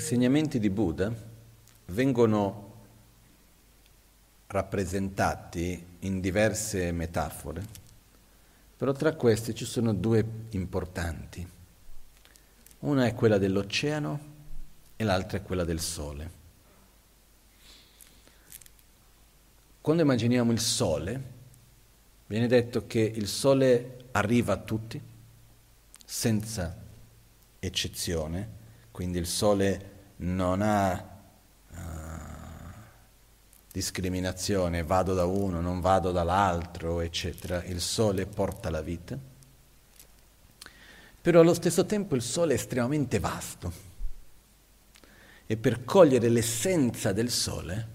insegnamenti di Buddha vengono rappresentati in diverse metafore, però tra queste ci sono due importanti. Una è quella dell'oceano e l'altra è quella del sole. Quando immaginiamo il sole, viene detto che il sole arriva a tutti, senza eccezione, quindi il sole non ha uh, discriminazione, vado da uno, non vado dall'altro, eccetera, il sole porta la vita, però allo stesso tempo il sole è estremamente vasto. E per cogliere l'essenza del sole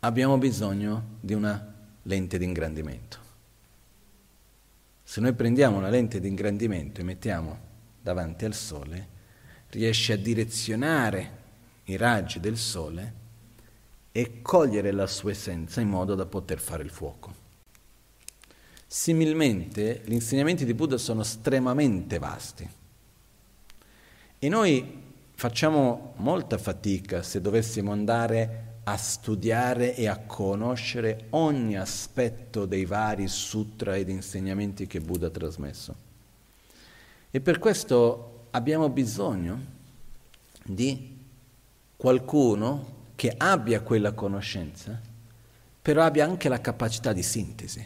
abbiamo bisogno di una lente di ingrandimento. Se noi prendiamo una lente di ingrandimento e mettiamo davanti al Sole, riesce a direzionare i raggi del Sole e cogliere la sua essenza in modo da poter fare il fuoco. Similmente, gli insegnamenti di Buddha sono estremamente vasti e noi facciamo molta fatica se dovessimo andare a studiare e a conoscere ogni aspetto dei vari sutra ed insegnamenti che Buddha ha trasmesso. E per questo abbiamo bisogno di qualcuno che abbia quella conoscenza, però abbia anche la capacità di sintesi,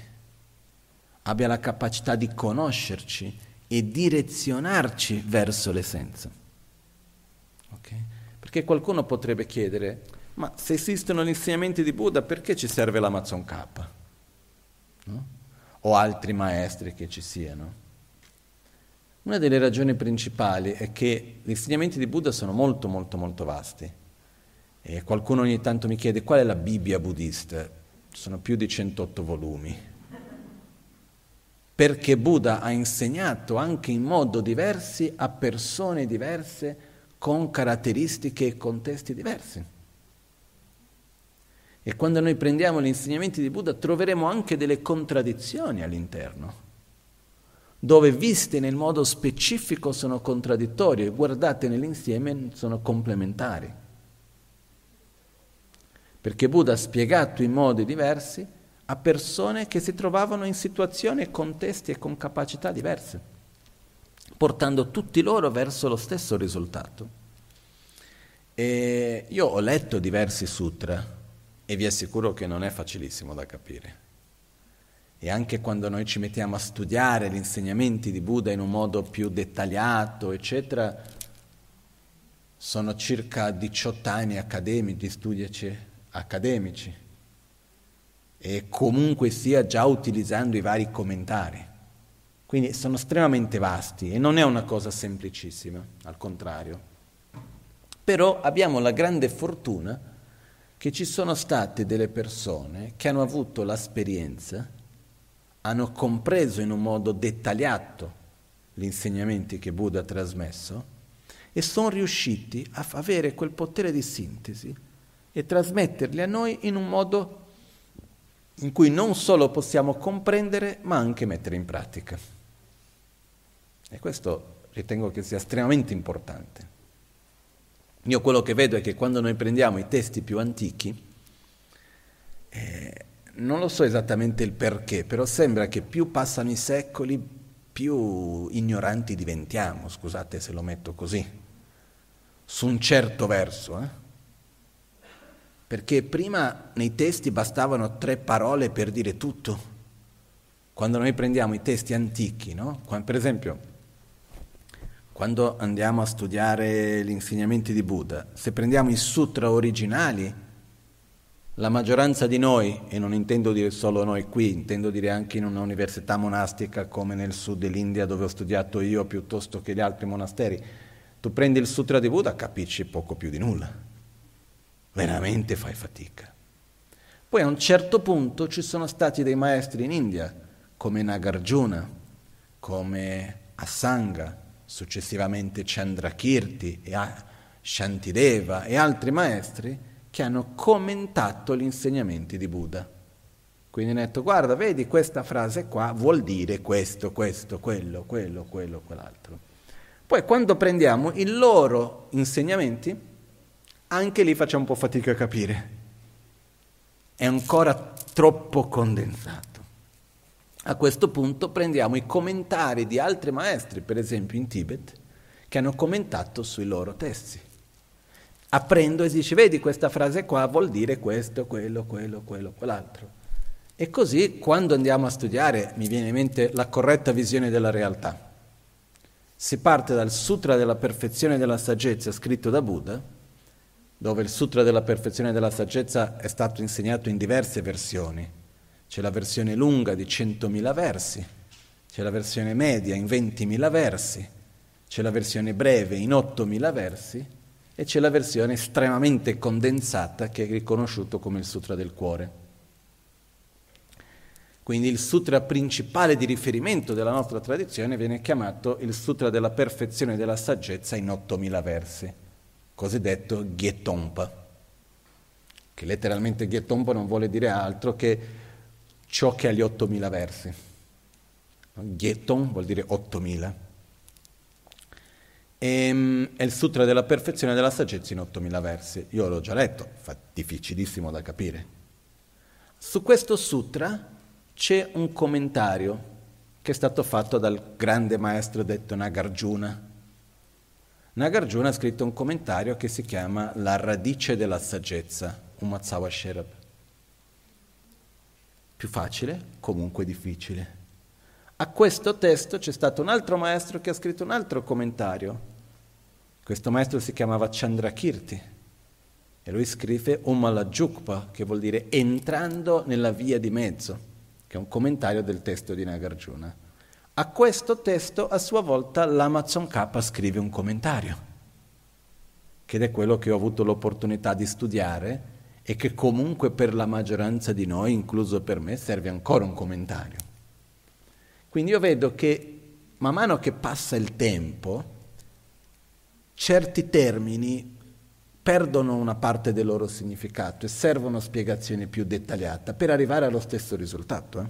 abbia la capacità di conoscerci e direzionarci verso l'essenza. Okay? Perché qualcuno potrebbe chiedere, ma se esistono gli insegnamenti di Buddha, perché ci serve l'Amazon K? No? O altri maestri che ci siano? Una delle ragioni principali è che gli insegnamenti di Buddha sono molto, molto, molto vasti. E qualcuno ogni tanto mi chiede qual è la Bibbia buddista? Sono più di 108 volumi. Perché Buddha ha insegnato anche in modo diversi a persone diverse con caratteristiche e contesti diversi. E quando noi prendiamo gli insegnamenti di Buddha troveremo anche delle contraddizioni all'interno, dove viste nel modo specifico sono contraddittorie e guardate nell'insieme sono complementari. Perché Buddha ha spiegato in modi diversi a persone che si trovavano in situazioni, contesti e con capacità diverse, portando tutti loro verso lo stesso risultato. E io ho letto diversi sutra e vi assicuro che non è facilissimo da capire. E anche quando noi ci mettiamo a studiare gli insegnamenti di Buddha in un modo più dettagliato, eccetera, sono circa 18 anni accademici, di studi accademici e comunque sia già utilizzando i vari commentari. Quindi sono estremamente vasti e non è una cosa semplicissima, al contrario. Però abbiamo la grande fortuna che ci sono state delle persone che hanno avuto l'esperienza, hanno compreso in un modo dettagliato gli insegnamenti che Buddha ha trasmesso e sono riusciti a avere quel potere di sintesi e trasmetterli a noi in un modo in cui non solo possiamo comprendere ma anche mettere in pratica. E questo ritengo che sia estremamente importante. Io quello che vedo è che quando noi prendiamo i testi più antichi, eh, non lo so esattamente il perché, però sembra che più passano i secoli, più ignoranti diventiamo, scusate se lo metto così, su un certo verso. Eh? Perché prima nei testi bastavano tre parole per dire tutto. Quando noi prendiamo i testi antichi, no? per esempio, quando andiamo a studiare gli insegnamenti di Buddha, se prendiamo i sutra originali, la maggioranza di noi, e non intendo dire solo noi qui, intendo dire anche in un'università monastica come nel sud dell'India dove ho studiato io piuttosto che gli altri monasteri, tu prendi il sutra di Buddha, capisci poco più di nulla. Veramente fai fatica. Poi a un certo punto ci sono stati dei maestri in India, come Nagarjuna, come Asanga, successivamente Chandrakirti e Shantideva e altri maestri che hanno commentato gli insegnamenti di Buddha. Quindi hanno detto, guarda, vedi questa frase qua vuol dire questo, questo, quello, quello, quello, quell'altro. Poi quando prendiamo i loro insegnamenti, anche lì facciamo un po' fatica a capire. È ancora troppo condensato. A questo punto prendiamo i commentari di altri maestri, per esempio in Tibet, che hanno commentato sui loro testi. Apprendo e dici, vedi questa frase qua vuol dire questo, quello, quello, quello, quell'altro. E così quando andiamo a studiare mi viene in mente la corretta visione della realtà. Si parte dal Sutra della perfezione della saggezza scritto da Buddha, dove il Sutra della perfezione della saggezza è stato insegnato in diverse versioni. C'è la versione lunga di 100.000 versi, c'è la versione media in 20.000 versi, c'è la versione breve in 8.000 versi e c'è la versione estremamente condensata che è riconosciuto come il Sutra del Cuore. Quindi il sutra principale di riferimento della nostra tradizione viene chiamato il Sutra della perfezione della saggezza in 8000 versi, cosiddetto Gyetompa, che letteralmente Gyetompa non vuole dire altro che ciò che ha gli 8000 versi. Gyeton vuol dire 8000. E, ehm, è il Sutra della perfezione della saggezza in 8000 versi. Io l'ho già letto, fa difficilissimo da capire. Su questo sutra c'è un commentario che è stato fatto dal grande maestro detto Nagarjuna. Nagarjuna ha scritto un commentario che si chiama La radice della saggezza, Umatsawa Sherab. Più facile, comunque difficile. A questo testo c'è stato un altro maestro che ha scritto un altro commentario. Questo maestro si chiamava Chandrakirti e lui scrive Umalajukpa, che vuol dire entrando nella via di mezzo che è un commentario del testo di Nagarjuna. A questo testo a sua volta l'Amazon K scrive un commentario, che è quello che ho avuto l'opportunità di studiare e che comunque per la maggioranza di noi, incluso per me, serve ancora un commentario. Quindi io vedo che man mano che passa il tempo, certi termini perdono una parte del loro significato e servono spiegazioni più dettagliate per arrivare allo stesso risultato. Eh?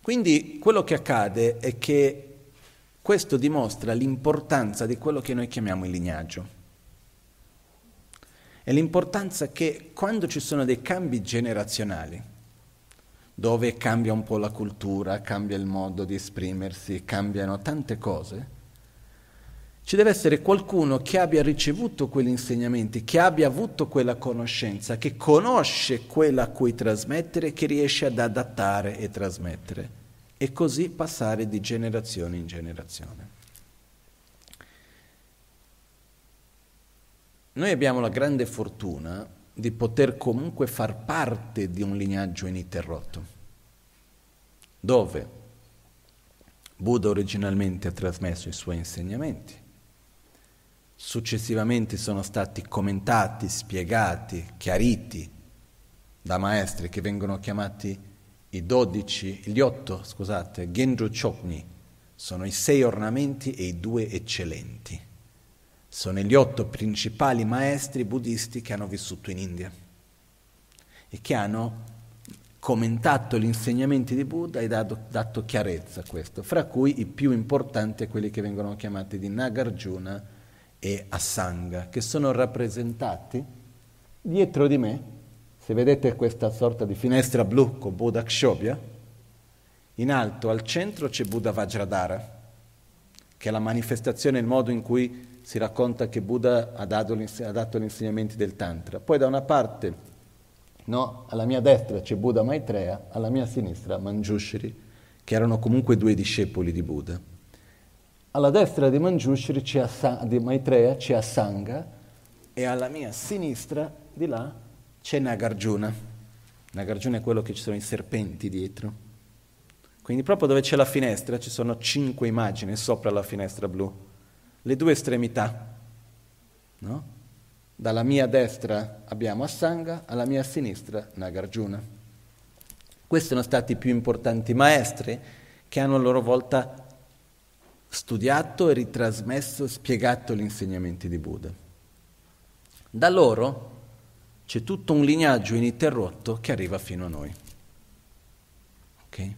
Quindi quello che accade è che questo dimostra l'importanza di quello che noi chiamiamo il lignaggio. E l'importanza che quando ci sono dei cambi generazionali, dove cambia un po' la cultura, cambia il modo di esprimersi, cambiano tante cose, ci deve essere qualcuno che abbia ricevuto quegli insegnamenti, che abbia avuto quella conoscenza, che conosce quella a cui trasmettere, che riesce ad adattare e trasmettere e così passare di generazione in generazione. Noi abbiamo la grande fortuna di poter comunque far parte di un lignaggio ininterrotto, dove Buddha originalmente ha trasmesso i suoi insegnamenti, successivamente sono stati commentati, spiegati, chiariti da maestri che vengono chiamati i dodici, gli otto, scusate, Genju Chokni, sono i sei ornamenti e i due eccellenti. Sono gli otto principali maestri buddisti che hanno vissuto in India e che hanno commentato gli insegnamenti di Buddha e dato, dato chiarezza a questo, fra cui i più importanti quelli che vengono chiamati di Nagarjuna, e Asanga, che sono rappresentati dietro di me, se vedete questa sorta di finestra blu con Buddha Kshobhya, in alto al centro c'è Buddha Vajradhara, che è la manifestazione, il modo in cui si racconta che Buddha ha dato, ha dato gli insegnamenti del Tantra. Poi da una parte, no, alla mia destra c'è Buddha Maitreya, alla mia sinistra Manjushri, che erano comunque due discepoli di Buddha. Alla destra di Manjushri c'è Asa- di Maitreya c'è Asanga e alla mia sinistra di là c'è Nagarjuna. Nagarjuna è quello che ci sono i serpenti dietro. Quindi proprio dove c'è la finestra ci sono cinque immagini sopra la finestra blu. Le due estremità. No? Dalla mia destra abbiamo Asanga, alla mia sinistra Nagarjuna. Questi sono stati i più importanti maestri che hanno a loro volta studiato e ritrasmesso, spiegato gli insegnamenti di Buddha. Da loro c'è tutto un lignaggio ininterrotto che arriva fino a noi. Okay?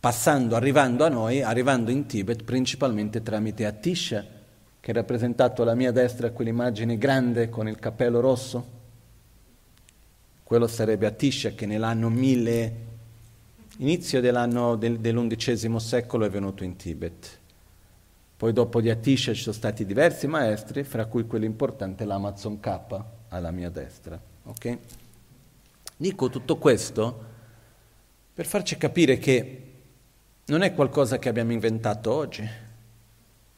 Passando, arrivando a noi, arrivando in Tibet principalmente tramite Atisha, che è rappresentato alla mia destra quell'immagine grande con il cappello rosso. Quello sarebbe Atisha che nell'anno 1000, inizio dell'anno del, dell'undicesimo secolo è venuto in Tibet. Poi dopo di Atisha ci sono stati diversi maestri, fra cui quello importante l'Amazon K alla mia destra. Okay? Dico tutto questo per farci capire che non è qualcosa che abbiamo inventato oggi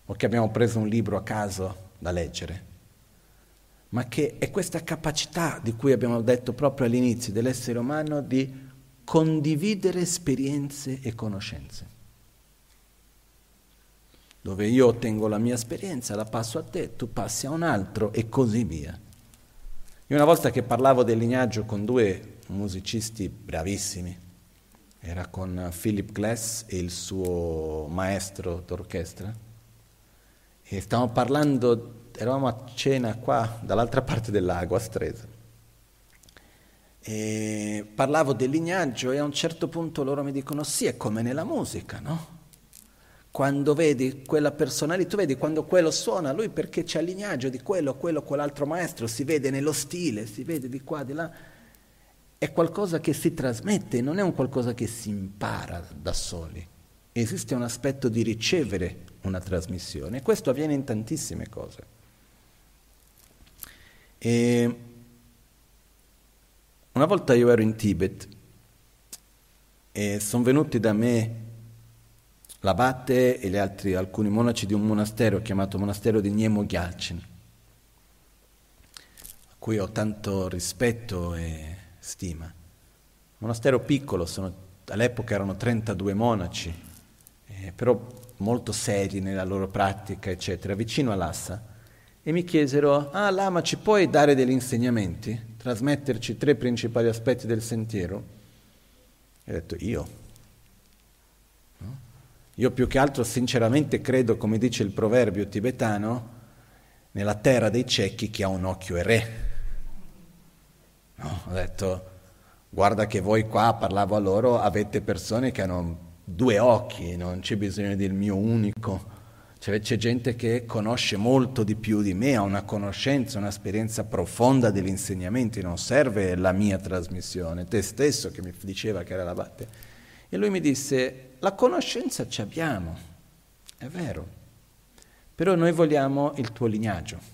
o che abbiamo preso un libro a caso da leggere, ma che è questa capacità di cui abbiamo detto proprio all'inizio dell'essere umano di condividere esperienze e conoscenze. Dove io ottengo la mia esperienza, la passo a te, tu passi a un altro e così via. Io una volta che parlavo del lignaggio con due musicisti bravissimi, era con Philip Glass e il suo maestro d'orchestra, e stavamo parlando, eravamo a cena qua, dall'altra parte del lago, a Stresa. E parlavo del lignaggio e a un certo punto loro mi dicono sì, è come nella musica, no? quando vedi quella persona lì, tu vedi quando quello suona, lui perché c'è il lignaggio di quello, quello, quell'altro maestro, si vede nello stile, si vede di qua, di là, è qualcosa che si trasmette, non è un qualcosa che si impara da soli. Esiste un aspetto di ricevere una trasmissione e questo avviene in tantissime cose. E una volta io ero in Tibet e sono venuti da me l'abate e altri, alcuni monaci di un monastero chiamato monastero di Niemo Gyalcin, a cui ho tanto rispetto e stima. Monastero piccolo, sono, all'epoca erano 32 monaci, eh, però molto seri nella loro pratica, eccetera, vicino a Lhasa, e mi chiesero, ah Lama, ci puoi dare degli insegnamenti, trasmetterci tre principali aspetti del sentiero? E ho detto, io? Io più che altro sinceramente credo, come dice il proverbio tibetano, nella terra dei ciechi chi ha un occhio è re. No, ho detto, guarda che voi qua, parlavo a loro, avete persone che hanno due occhi, non c'è bisogno del mio unico. Cioè, c'è gente che conosce molto di più di me, ha una conoscenza, un'esperienza profonda degli insegnamenti, non serve la mia trasmissione. Te stesso che mi diceva che era la batte. E lui mi disse, la conoscenza ci abbiamo, è vero, però noi vogliamo il tuo lignaggio.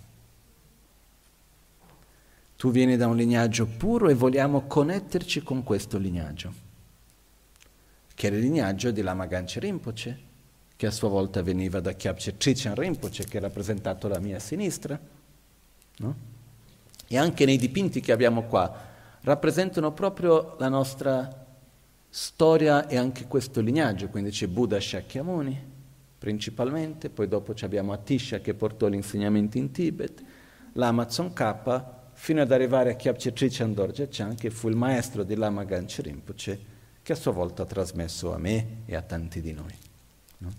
Tu vieni da un lignaggio puro e vogliamo connetterci con questo lignaggio, che era il lignaggio di Lama Ganche Rinpoche, che a sua volta veniva da Kyabche Trichan Rinpoche, che è rappresentato alla mia sinistra, no? e anche nei dipinti che abbiamo qua rappresentano proprio la nostra storia e anche questo lignaggio, quindi c'è Buddha Shakyamuni principalmente, poi dopo abbiamo Atisha che portò gli insegnamenti in Tibet, l'Amazon K, fino ad arrivare a Kyabche Trichan Dorje Chan, che fu il maestro di Lama Ganche Rinpoche, che a sua volta ha trasmesso a me e a tanti di noi. No?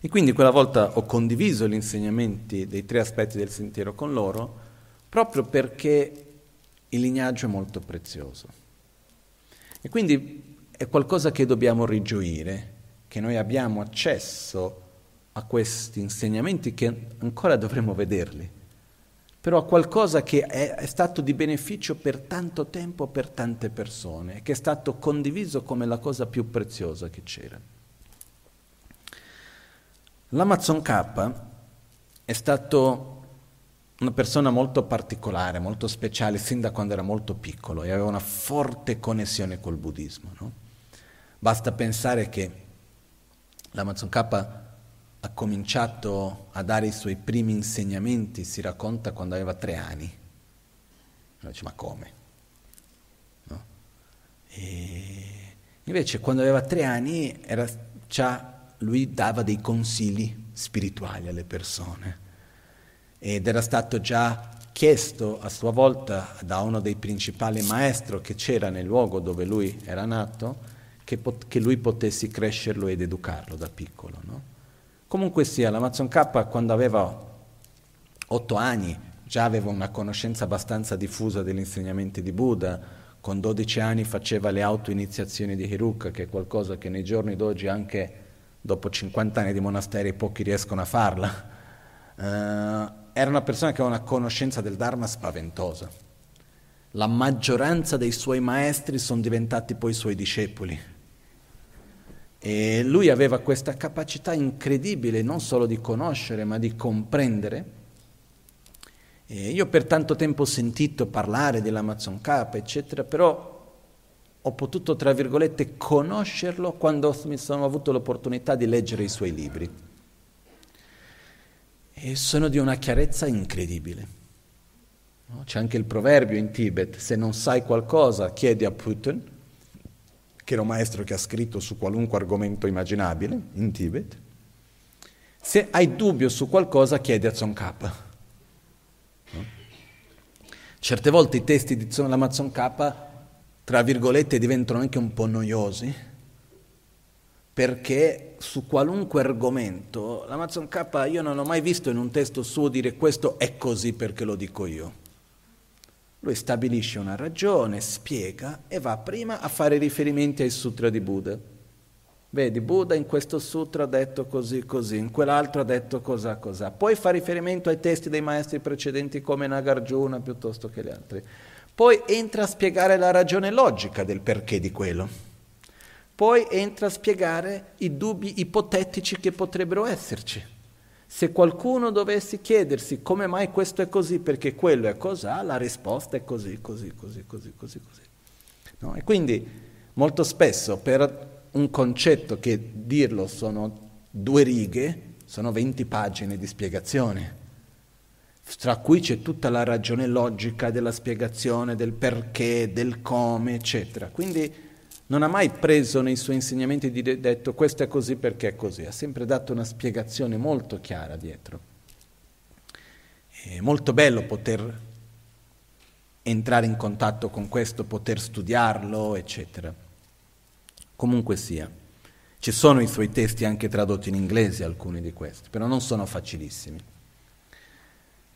E quindi quella volta ho condiviso gli insegnamenti dei tre aspetti del sentiero con loro, proprio perché il lignaggio è molto prezioso. E quindi è qualcosa che dobbiamo rigioire, che noi abbiamo accesso a questi insegnamenti che ancora dovremo vederli, però qualcosa che è, è stato di beneficio per tanto tempo per tante persone, che è stato condiviso come la cosa più preziosa che c'era. L'Amazon K è stato una persona molto particolare, molto speciale, sin da quando era molto piccolo e aveva una forte connessione col buddismo. No? Basta pensare che l'Amazon K ha cominciato a dare i suoi primi insegnamenti, si racconta quando aveva tre anni. Uno dice, ma come? No? invece quando aveva tre anni era già, lui dava dei consigli spirituali alle persone ed era stato già chiesto a sua volta da uno dei principali maestri che c'era nel luogo dove lui era nato che, pot- che lui potesse crescerlo ed educarlo da piccolo. No? Comunque sia, l'Amazon K quando aveva otto anni già aveva una conoscenza abbastanza diffusa degli insegnamenti di Buddha, con 12 anni faceva le autoiniziazioni di Hirukka, che è qualcosa che nei giorni d'oggi anche dopo 50 anni di monasteri pochi riescono a farla. Uh, era una persona che aveva una conoscenza del Dharma spaventosa. La maggioranza dei suoi maestri sono diventati poi suoi discepoli. E lui aveva questa capacità incredibile non solo di conoscere, ma di comprendere. E io per tanto tempo ho sentito parlare dell'Amazon K, eccetera, però ho potuto, tra virgolette, conoscerlo quando mi sono avuto l'opportunità di leggere i suoi libri. E sono di una chiarezza incredibile. C'è anche il proverbio in Tibet, se non sai qualcosa chiedi a Putin, che era un maestro che ha scritto su qualunque argomento immaginabile in Tibet. Se hai dubbio su qualcosa, chiedi a Tsongkhapa. No? Certe volte i testi di Lama Tsongkhapa, tra virgolette, diventano anche un po' noiosi, perché su qualunque argomento, l'Amazon K io non ho mai visto in un testo suo dire questo è così perché lo dico io. Lui stabilisce una ragione, spiega e va prima a fare riferimenti ai sutra di Buddha. Vedi, Buddha in questo sutra ha detto così, così, in quell'altro ha detto cosa, cosa. Poi fa riferimento ai testi dei maestri precedenti come Nagarjuna piuttosto che gli altri. Poi entra a spiegare la ragione logica del perché di quello. Poi entra a spiegare i dubbi ipotetici che potrebbero esserci. Se qualcuno dovesse chiedersi come mai questo è così, perché quello è così, la risposta è così, così, così, così, così, così. No? E quindi molto spesso per un concetto che dirlo sono due righe, sono 20 pagine di spiegazione, tra cui c'è tutta la ragione logica della spiegazione, del perché, del come, eccetera. Quindi non ha mai preso nei suoi insegnamenti di detto questo è così perché è così, ha sempre dato una spiegazione molto chiara dietro. È molto bello poter entrare in contatto con questo, poter studiarlo, eccetera. Comunque sia, ci sono i suoi testi anche tradotti in inglese, alcuni di questi, però non sono facilissimi.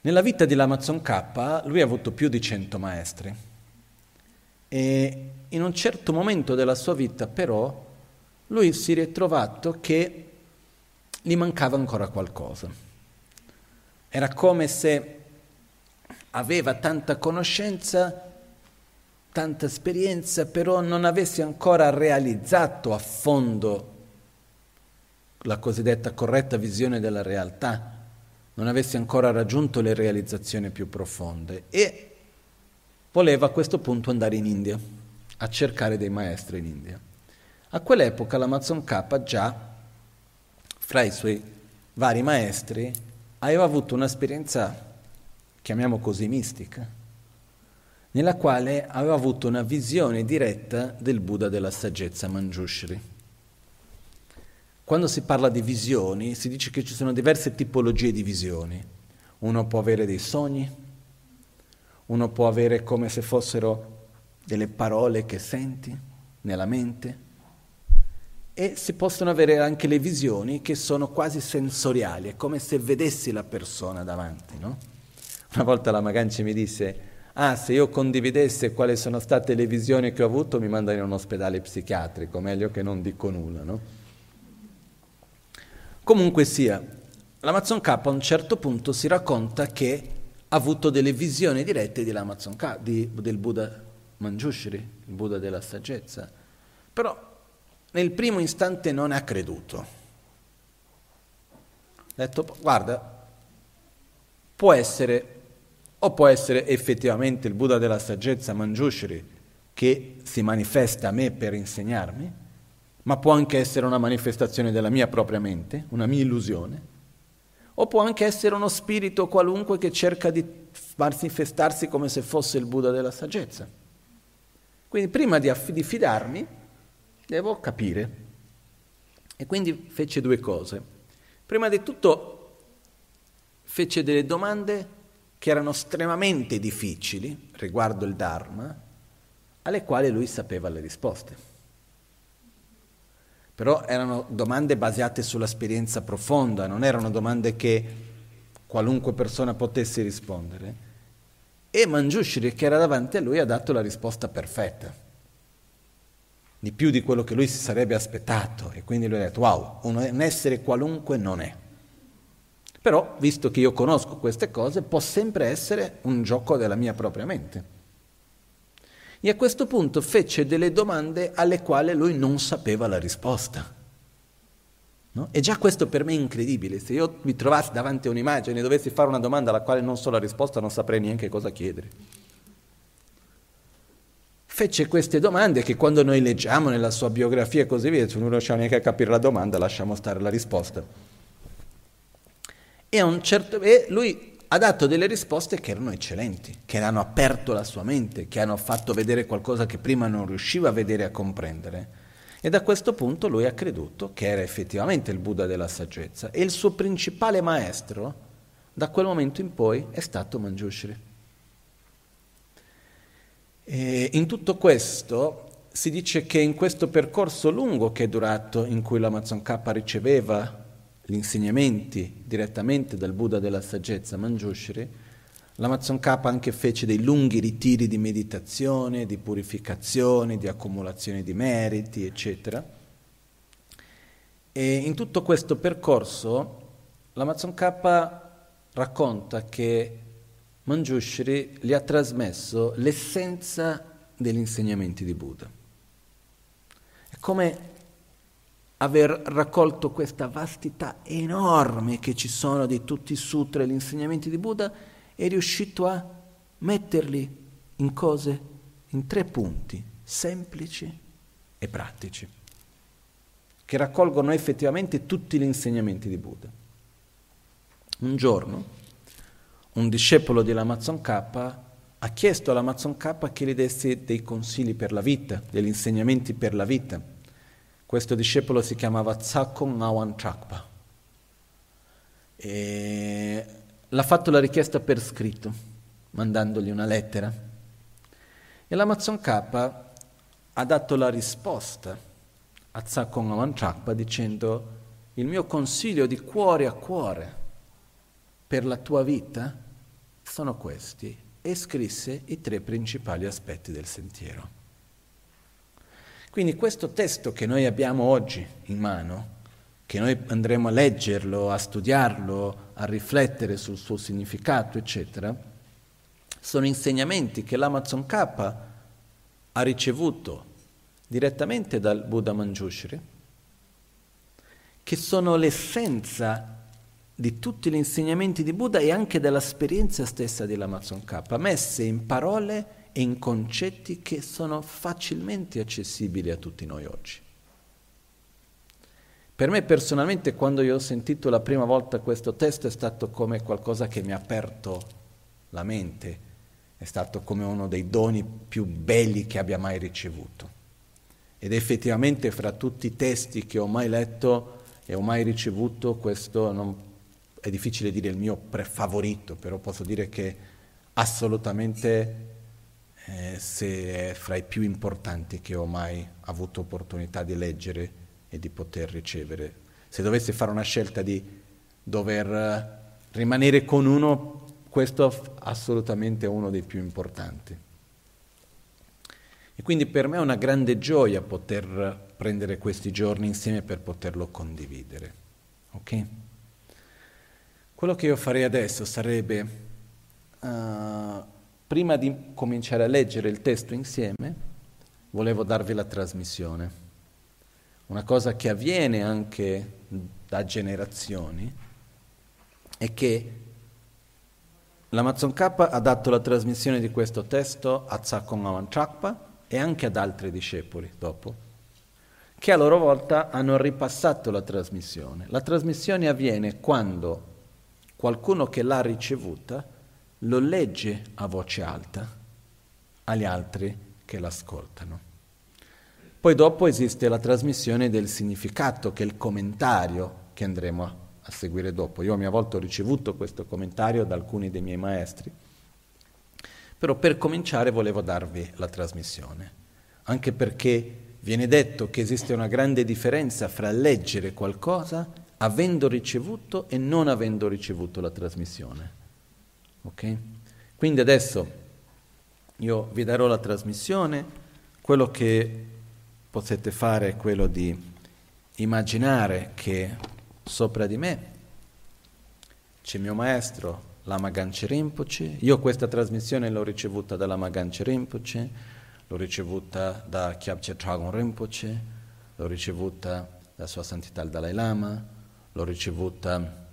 Nella vita di Lamazon K lui ha avuto più di cento maestri e in un certo momento della sua vita però lui si è trovato che gli mancava ancora qualcosa. Era come se aveva tanta conoscenza, tanta esperienza, però non avesse ancora realizzato a fondo la cosiddetta corretta visione della realtà, non avesse ancora raggiunto le realizzazioni più profonde e voleva a questo punto andare in India a cercare dei maestri in India. A quell'epoca l'Amazon K già, fra i suoi vari maestri, aveva avuto un'esperienza, chiamiamo così, mistica, nella quale aveva avuto una visione diretta del Buddha della saggezza Manjushri. Quando si parla di visioni, si dice che ci sono diverse tipologie di visioni. Uno può avere dei sogni, uno può avere come se fossero delle parole che senti nella mente e si possono avere anche le visioni che sono quasi sensoriali, è come se vedessi la persona davanti. No? Una volta la Maganci mi disse, ah se io condividesse quali sono state le visioni che ho avuto mi mandano in un ospedale psichiatrico, meglio che non dico nulla. No? Comunque sia, l'Amazon K a un certo punto si racconta che ha avuto delle visioni dirette dell'Amazon K, di, del Buddha Manjushri, il Buddha della saggezza, però nel primo istante non ha creduto. Ha detto, guarda, può essere, o può essere effettivamente il Buddha della saggezza Manjushri che si manifesta a me per insegnarmi, ma può anche essere una manifestazione della mia propria mente, una mia illusione, o può anche essere uno spirito qualunque che cerca di manifestarsi come se fosse il Buddha della saggezza. Quindi prima di, aff- di fidarmi devo capire. E quindi fece due cose. Prima di tutto fece delle domande che erano estremamente difficili riguardo il Dharma, alle quali lui sapeva le risposte. Però erano domande basate sull'esperienza profonda, non erano domande che qualunque persona potesse rispondere. E Manjushri, che era davanti a lui, ha dato la risposta perfetta, di più di quello che lui si sarebbe aspettato. E quindi lui ha detto, wow, un essere qualunque non è. Però, visto che io conosco queste cose, può sempre essere un gioco della mia propria mente. E a questo punto fece delle domande alle quali lui non sapeva la risposta. No? E già questo per me è incredibile. Se io mi trovassi davanti a un'immagine e dovessi fare una domanda alla quale non so la risposta, non saprei neanche cosa chiedere. Fece queste domande che quando noi leggiamo nella sua biografia e così via, se non riusciamo neanche a capire la domanda, lasciamo stare la risposta. E, certo, e lui ha dato delle risposte che erano eccellenti, che hanno aperto la sua mente, che hanno fatto vedere qualcosa che prima non riusciva a vedere e a comprendere. E da questo punto lui ha creduto che era effettivamente il Buddha della saggezza e il suo principale maestro da quel momento in poi è stato Manjushri. E in tutto questo si dice che in questo percorso lungo che è durato, in cui l'Amazon K riceveva gli insegnamenti direttamente dal Buddha della saggezza Manjushri, l'Amazon K anche fece dei lunghi ritiri di meditazione, di purificazione, di accumulazione di meriti, eccetera. E in tutto questo percorso l'Amazon K racconta che Manjushri gli ha trasmesso l'essenza degli insegnamenti di Buddha. È come aver raccolto questa vastità enorme che ci sono di tutti i sutra e gli insegnamenti di Buddha, è riuscito a metterli in cose, in tre punti, semplici e pratici, che raccolgono effettivamente tutti gli insegnamenti di Buddha. Un giorno un discepolo dell'Amazon K ha chiesto all'Amazon K che gli desse dei consigli per la vita, degli insegnamenti per la vita questo discepolo si chiamava Tsakon Awan Chakpa. E l'ha fatto la richiesta per scritto, mandandogli una lettera. E l'Amazon K ha dato la risposta a Tsakon Awan Chakpa dicendo il mio consiglio di cuore a cuore per la tua vita sono questi e scrisse i tre principali aspetti del sentiero. Quindi questo testo che noi abbiamo oggi in mano, che noi andremo a leggerlo, a studiarlo, a riflettere sul suo significato, eccetera, sono insegnamenti che l'Amazon K ha ricevuto direttamente dal Buddha Manjushri, che sono l'essenza di tutti gli insegnamenti di Buddha e anche dell'esperienza stessa dell'Amazon K, messe in parole e in concetti che sono facilmente accessibili a tutti noi oggi. Per me personalmente quando io ho sentito la prima volta questo testo è stato come qualcosa che mi ha aperto la mente, è stato come uno dei doni più belli che abbia mai ricevuto. Ed effettivamente fra tutti i testi che ho mai letto e ho mai ricevuto, questo non, è difficile dire il mio prefavorito, però posso dire che assolutamente eh, se è fra i più importanti che ho mai avuto opportunità di leggere e di poter ricevere. Se dovessi fare una scelta di dover eh, rimanere con uno, questo è assolutamente uno dei più importanti. E quindi per me è una grande gioia poter prendere questi giorni insieme per poterlo condividere. Ok? Quello che io farei adesso sarebbe uh, Prima di cominciare a leggere il testo insieme, volevo darvi la trasmissione. Una cosa che avviene anche da generazioni è che l'Amazon K ha dato la trasmissione di questo testo a Tsakon Awanchakpa e anche ad altri discepoli dopo, che a loro volta hanno ripassato la trasmissione. La trasmissione avviene quando qualcuno che l'ha ricevuta lo legge a voce alta agli altri che l'ascoltano. Poi dopo esiste la trasmissione del significato, che è il commentario che andremo a, a seguire dopo. Io a mia volta ho ricevuto questo commentario da alcuni dei miei maestri, però per cominciare volevo darvi la trasmissione, anche perché viene detto che esiste una grande differenza fra leggere qualcosa avendo ricevuto e non avendo ricevuto la trasmissione. Okay? Quindi adesso io vi darò la trasmissione, quello che potete fare è quello di immaginare che sopra di me c'è mio maestro, Lama Ganche Rinpoche. Io questa trasmissione l'ho ricevuta da Lama Ganche Rinpoche, l'ho ricevuta da Kyabche Dragon Rinpoche, l'ho ricevuta da Sua Santità il Dalai Lama, l'ho ricevuta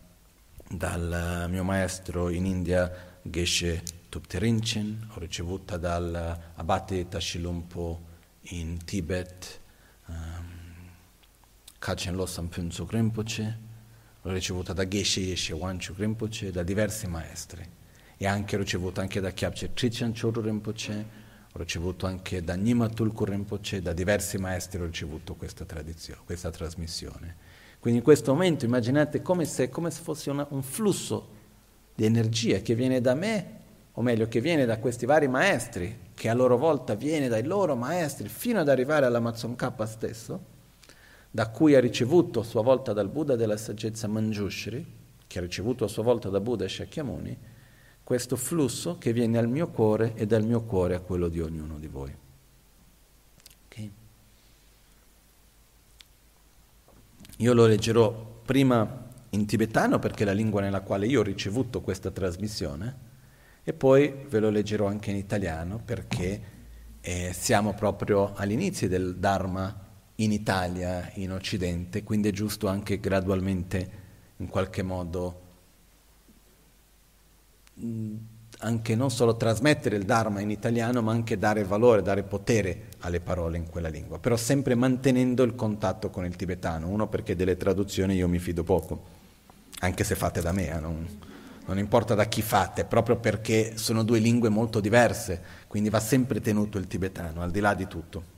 dal mio maestro in India Geshe Tupterinchen, l'ho ricevuta dall'abate Tashilumpo in Tibet, um, Kachen Losam Punzuk Rinpoche, l'ho ricevuta da Geshe Yeshe Wanchuk Rinpoche, da diversi maestri e anche ricevuta anche da Kyabche Trichan Choru Rinpoche, ho ricevuto anche da Nima Tulku Rinpoche, da diversi maestri ho ricevuto questa, questa trasmissione. Quindi in questo momento immaginate come se, come se fosse una, un flusso di energia che viene da me, o meglio che viene da questi vari maestri, che a loro volta viene dai loro maestri fino ad arrivare all'Amazon K stesso, da cui ha ricevuto a sua volta dal Buddha della saggezza Manjushri, che ha ricevuto a sua volta da Buddha Shakyamuni, questo flusso che viene al mio cuore e dal mio cuore a quello di ognuno di voi. Okay? Io lo leggerò prima in tibetano perché è la lingua nella quale io ho ricevuto questa trasmissione e poi ve lo leggerò anche in italiano perché eh, siamo proprio all'inizio del Dharma in Italia, in Occidente, quindi è giusto anche gradualmente in qualche modo mh, anche non solo trasmettere il Dharma in italiano, ma anche dare valore, dare potere alle parole in quella lingua, però sempre mantenendo il contatto con il tibetano, uno perché delle traduzioni io mi fido poco, anche se fatte da me, eh, non, non importa da chi fate, proprio perché sono due lingue molto diverse, quindi va sempre tenuto il tibetano, al di là di tutto.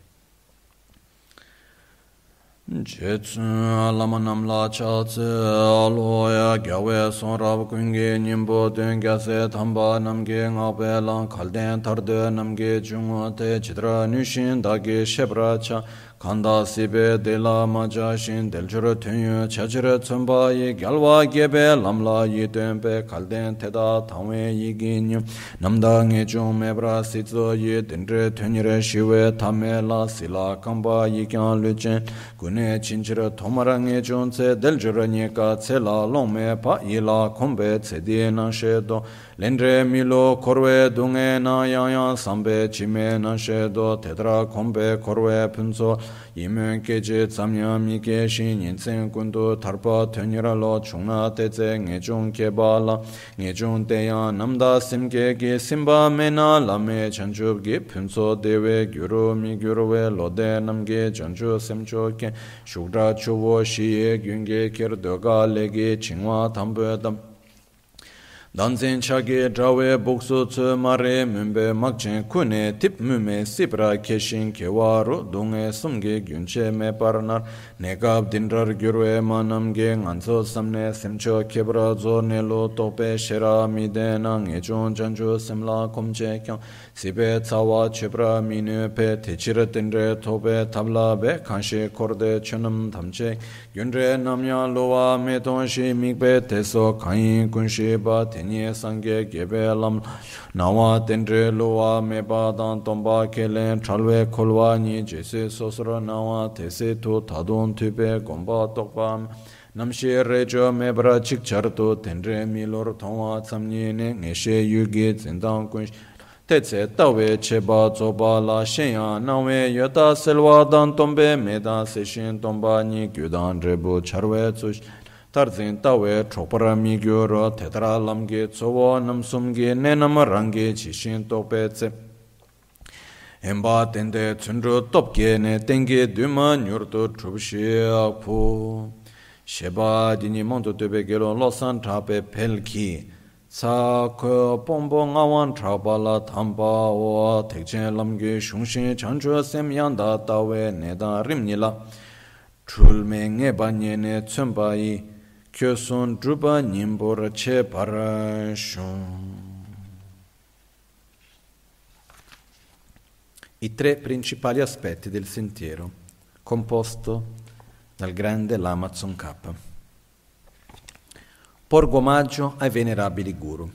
che tsun lama nam la cha tse alo ya gya we son rab kun ge nim bo den ga se tham ba nam ge nga be lang khal den tar de nam ge chung te chitra nu shin da ge shebra cha kanda sibe dela maja shin delchura tunyu chachira tsumba yi gyalwa gebe lamla yi tunpe kalden teda tangwe yi ginyu namda nge chung mebra sitso yi dendre tunyira shiwe tame la sila kamba yi kyan luchen gune chinchira tomara nge chung tse delchura nye ka tse la longme pa yi la kumbe tse di na she do Lendre milo korwe dunge na yaya sambe chime na shedo tedra kombe korwe punso imen keje tsamya mike shi nyensen kundu tarpa tenira lo chungna teze ngechung keba la. Ngechung teya namda simke ki simba mena lame chanchub ki punso dewe gyuru mi gyurwe lode namge chanchu simcho ken shukra chubo shiye gyunge kir doga lege chingwa tambu dam. Danzen chage drawe bokso tsu mare mumbe makchen kune tip mume sipra keshin kewaru dunge sumge gyunche me parnar. Negab dindrar gyurwe manamge nganso samne semcho kebra zo nelo tope shera mide na ngechon janju semla komche kyang sipe tsawa chebra minu pe techira dindre tope tabla be kanshi korde chunam tamche gyunre namya lowa me tonshi mikpe teso kanyin kunshi ba tenye sangye gebe lam nawa tenre luwa meba dan tomba kelen chalwe kolwa ni jese sosra nawa tese tu tadun tupe gomba tokpa. Namshe rejo mebra chik charto tenre milor tongwa tsamni ne ngeshe yugi zindang kunsh. Tetse tawe cheba zoba la shenya nawe yota selwa dan tombe meda seshin tomba ni gyudan rebu charwe tsush. tarzin tawe chokpara mi gyo ro tetara lamge tsowo namsumge nenam rangi chishin tokpe tse. Hemba tende tsundru topge ne tengi duma nyurdu chubshi akpu. Sheba dini mantu tebe gelo losan trape pelki. Tsa kyo pombo ngawan trapa la thampa o tekchen lamge shungshin chanchu sem yanda tawe nedan rimnila. Chulme nge banye ne tsumbayi. Kyo son drupa nyingpo rache I tre principali aspetti del sentiero, composto dal grande Lamazon K. Porgo omaggio ai venerabili guru.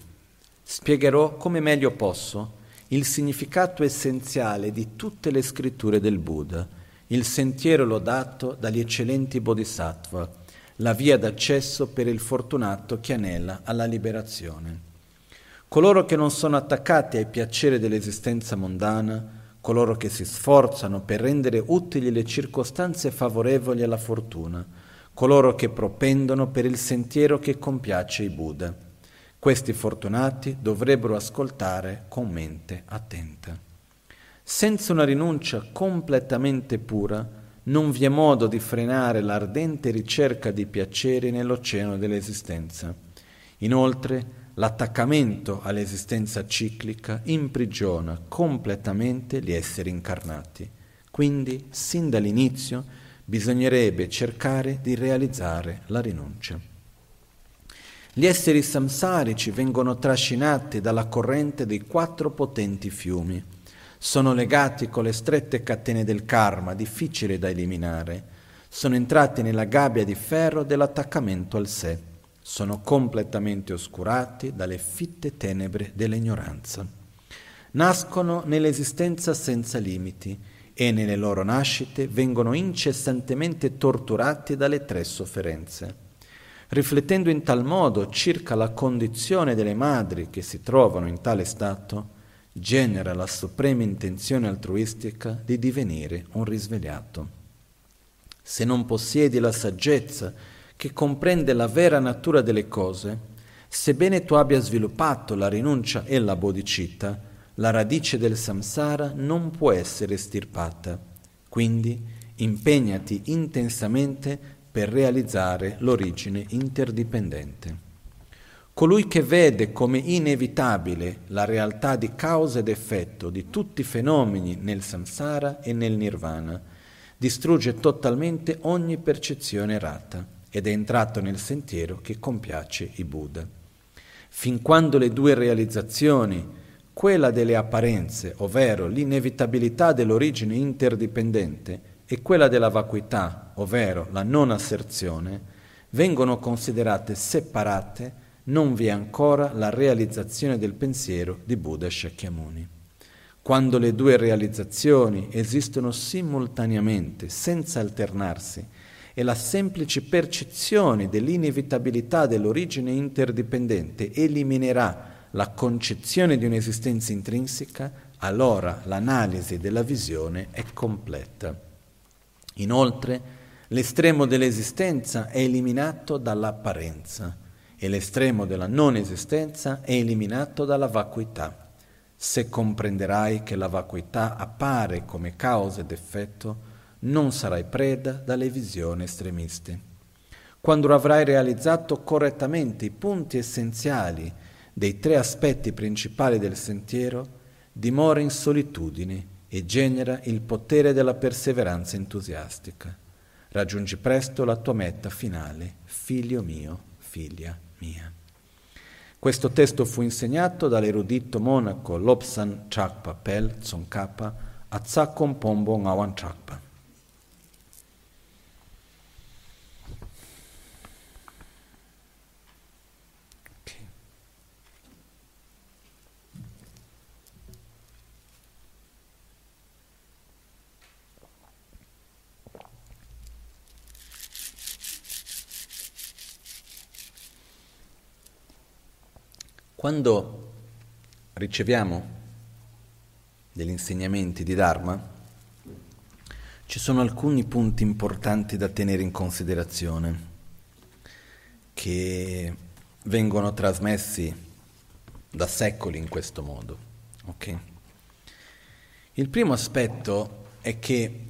spiegherò come meglio posso il significato essenziale di tutte le scritture del Buddha, il sentiero lodato dagli eccellenti bodhisattva, la via d'accesso per il fortunato che anela alla liberazione. Coloro che non sono attaccati ai piaceri dell'esistenza mondana, coloro che si sforzano per rendere utili le circostanze favorevoli alla fortuna, coloro che propendono per il sentiero che compiace i Buddha. Questi fortunati dovrebbero ascoltare con mente attenta. Senza una rinuncia completamente pura, non vi è modo di frenare l'ardente ricerca di piaceri nell'oceano dell'esistenza. Inoltre, l'attaccamento all'esistenza ciclica imprigiona completamente gli esseri incarnati. Quindi, sin dall'inizio, bisognerebbe cercare di realizzare la rinuncia. Gli esseri samsarici vengono trascinati dalla corrente dei quattro potenti fiumi. Sono legati con le strette catene del karma, difficili da eliminare. Sono entrati nella gabbia di ferro dell'attaccamento al sé sono completamente oscurati dalle fitte tenebre dell'ignoranza. Nascono nell'esistenza senza limiti e nelle loro nascite vengono incessantemente torturati dalle tre sofferenze. Riflettendo in tal modo circa la condizione delle madri che si trovano in tale stato, genera la suprema intenzione altruistica di divenire un risvegliato. Se non possiedi la saggezza che comprende la vera natura delle cose, sebbene tu abbia sviluppato la rinuncia e la bodhicitta, la radice del samsara non può essere estirpata. Quindi impegnati intensamente per realizzare l'origine interdipendente. Colui che vede come inevitabile la realtà di causa ed effetto di tutti i fenomeni nel samsara e nel nirvana, distrugge totalmente ogni percezione errata ed è entrato nel sentiero che compiace i Buddha. Fin quando le due realizzazioni, quella delle apparenze, ovvero l'inevitabilità dell'origine interdipendente, e quella della vacuità, ovvero la non asserzione, vengono considerate separate, non vi è ancora la realizzazione del pensiero di Buddha Shakyamuni. Quando le due realizzazioni esistono simultaneamente, senza alternarsi, e la semplice percezione dell'inevitabilità dell'origine interdipendente eliminerà la concezione di un'esistenza intrinseca, allora l'analisi della visione è completa. Inoltre, l'estremo dell'esistenza è eliminato dall'apparenza e l'estremo della non esistenza è eliminato dalla vacuità. Se comprenderai che la vacuità appare come causa ed effetto, non sarai preda dalle visioni estremiste. Quando avrai realizzato correttamente i punti essenziali dei tre aspetti principali del sentiero, dimora in solitudine e genera il potere della perseveranza entusiastica. Raggiungi presto la tua meta finale, figlio mio, figlia mia. Questo testo fu insegnato dall'erudito monaco Lobsan Chakpa Pel Tsongkhapa a Tsakom Pombo Ngawan Chakpa. Quando riceviamo degli insegnamenti di Dharma, ci sono alcuni punti importanti da tenere in considerazione che vengono trasmessi da secoli in questo modo. Okay? Il primo aspetto è che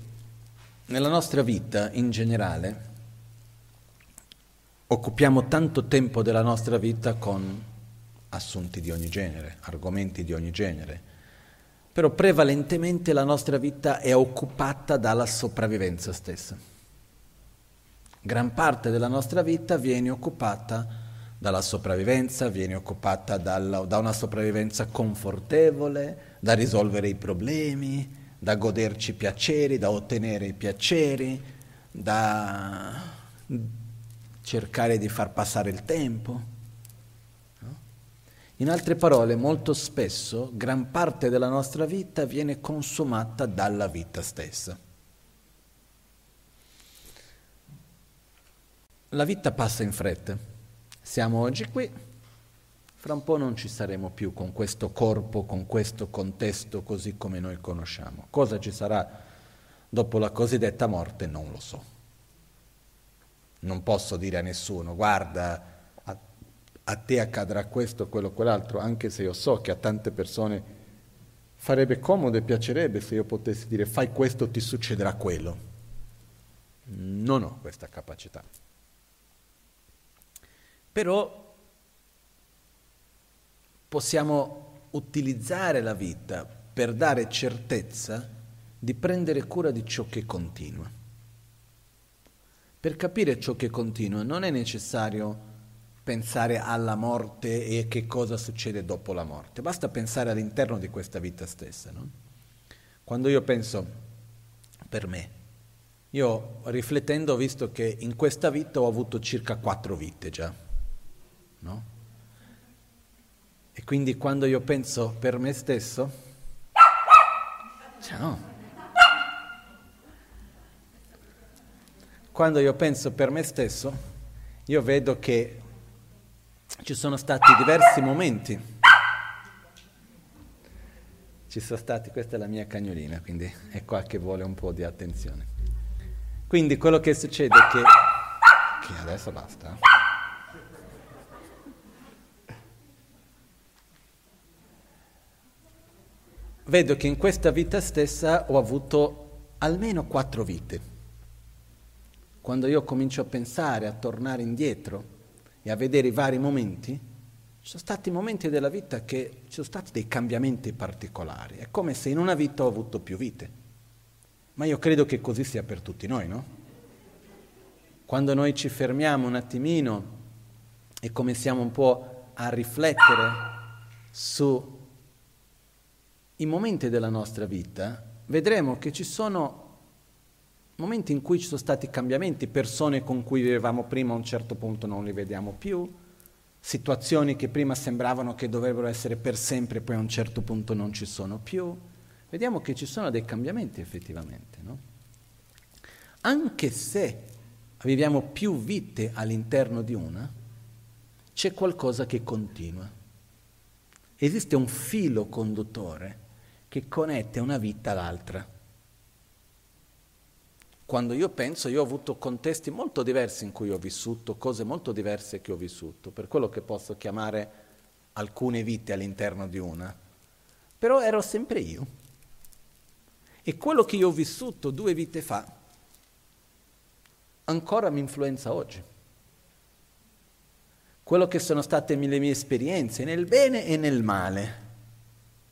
nella nostra vita in generale occupiamo tanto tempo della nostra vita con assunti di ogni genere, argomenti di ogni genere, però prevalentemente la nostra vita è occupata dalla sopravvivenza stessa. Gran parte della nostra vita viene occupata dalla sopravvivenza, viene occupata dalla, da una sopravvivenza confortevole, da risolvere i problemi, da goderci i piaceri, da ottenere i piaceri, da cercare di far passare il tempo. In altre parole, molto spesso gran parte della nostra vita viene consumata dalla vita stessa. La vita passa in fretta. Siamo oggi qui, fra un po' non ci saremo più con questo corpo, con questo contesto così come noi conosciamo. Cosa ci sarà dopo la cosiddetta morte non lo so. Non posso dire a nessuno, guarda, a, te accadrà questo, quello, quell'altro, anche se io so che a tante persone farebbe comodo e piacerebbe se io potessi dire fai questo, ti succederà quello. Non ho questa capacità. Però possiamo utilizzare la vita per dare certezza di prendere cura di ciò che continua. Per capire ciò che continua non è necessario pensare alla morte e che cosa succede dopo la morte, basta pensare all'interno di questa vita stessa. No? Quando io penso per me, io riflettendo ho visto che in questa vita ho avuto circa quattro vite già no? E quindi quando io penso per me stesso, ciao. Quando io penso per me stesso, io vedo che ci sono stati diversi momenti. Ci sono stati, questa è la mia cagnolina, quindi è qua che vuole un po' di attenzione. Quindi quello che succede è che, che adesso basta. vedo che in questa vita stessa ho avuto almeno quattro vite. Quando io comincio a pensare, a tornare indietro e a vedere i vari momenti, ci sono stati momenti della vita che ci sono stati dei cambiamenti particolari. È come se in una vita ho avuto più vite. Ma io credo che così sia per tutti noi, no? Quando noi ci fermiamo un attimino e cominciamo un po' a riflettere su i momenti della nostra vita vedremo che ci sono momenti in cui ci sono stati cambiamenti, persone con cui vivevamo prima a un certo punto non li vediamo più, situazioni che prima sembravano che dovrebbero essere per sempre, poi a un certo punto non ci sono più. Vediamo che ci sono dei cambiamenti effettivamente, no? Anche se viviamo più vite all'interno di una, c'è qualcosa che continua. Esiste un filo conduttore che connette una vita all'altra. Quando io penso, io ho avuto contesti molto diversi in cui ho vissuto, cose molto diverse che ho vissuto, per quello che posso chiamare alcune vite all'interno di una. Però ero sempre io. E quello che io ho vissuto due vite fa ancora mi influenza oggi. Quello che sono state le mie esperienze nel bene e nel male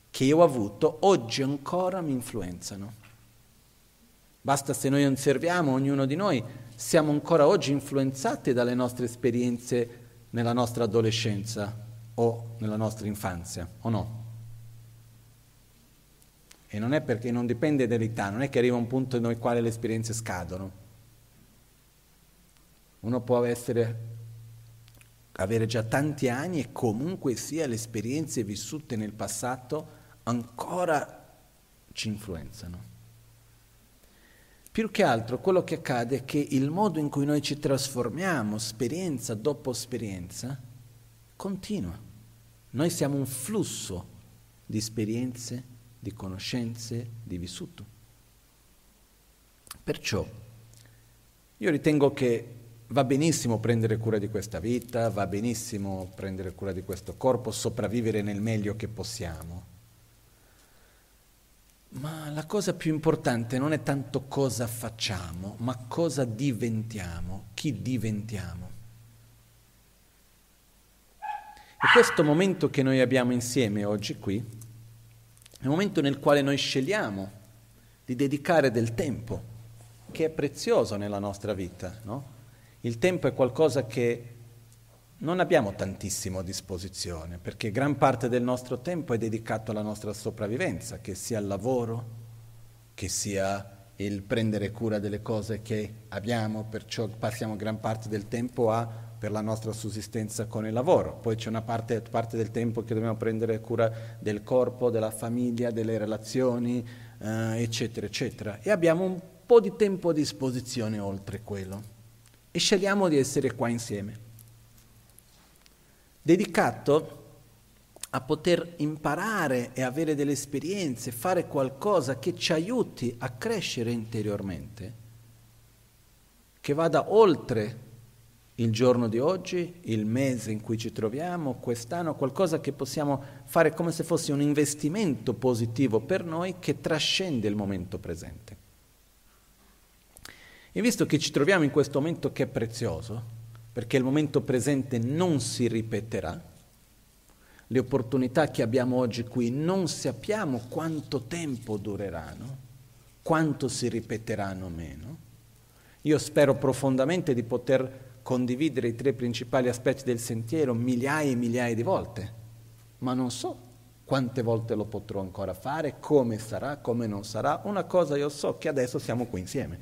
che io ho avuto oggi ancora mi influenzano. Basta se noi osserviamo, ognuno di noi, siamo ancora oggi influenzati dalle nostre esperienze nella nostra adolescenza o nella nostra infanzia, o no? E non è perché non dipende dall'età, non è che arriva un punto nel quale le esperienze scadono. Uno può essere, avere già tanti anni e comunque sia le esperienze vissute nel passato ancora ci influenzano. Più che altro quello che accade è che il modo in cui noi ci trasformiamo, esperienza dopo esperienza, continua. Noi siamo un flusso di esperienze, di conoscenze, di vissuto. Perciò io ritengo che va benissimo prendere cura di questa vita, va benissimo prendere cura di questo corpo, sopravvivere nel meglio che possiamo. Ma la cosa più importante non è tanto cosa facciamo, ma cosa diventiamo, chi diventiamo. E questo momento che noi abbiamo insieme oggi qui è un momento nel quale noi scegliamo di dedicare del tempo, che è prezioso nella nostra vita. No? Il tempo è qualcosa che non abbiamo tantissimo a disposizione, perché gran parte del nostro tempo è dedicato alla nostra sopravvivenza, che sia il lavoro, che sia il prendere cura delle cose che abbiamo, perciò passiamo gran parte del tempo a per la nostra sussistenza con il lavoro, poi c'è una parte, parte del tempo che dobbiamo prendere cura del corpo, della famiglia, delle relazioni, eh, eccetera, eccetera. E abbiamo un po' di tempo a disposizione oltre quello. E scegliamo di essere qua insieme. Dedicato a poter imparare e avere delle esperienze, fare qualcosa che ci aiuti a crescere interiormente, che vada oltre il giorno di oggi, il mese in cui ci troviamo, quest'anno, qualcosa che possiamo fare come se fosse un investimento positivo per noi che trascende il momento presente. E visto che ci troviamo in questo momento che è prezioso, perché il momento presente non si ripeterà, le opportunità che abbiamo oggi qui non sappiamo quanto tempo dureranno, quanto si ripeteranno meno. Io spero profondamente di poter condividere i tre principali aspetti del sentiero migliaia e migliaia di volte, ma non so quante volte lo potrò ancora fare, come sarà, come non sarà. Una cosa io so che adesso siamo qui insieme.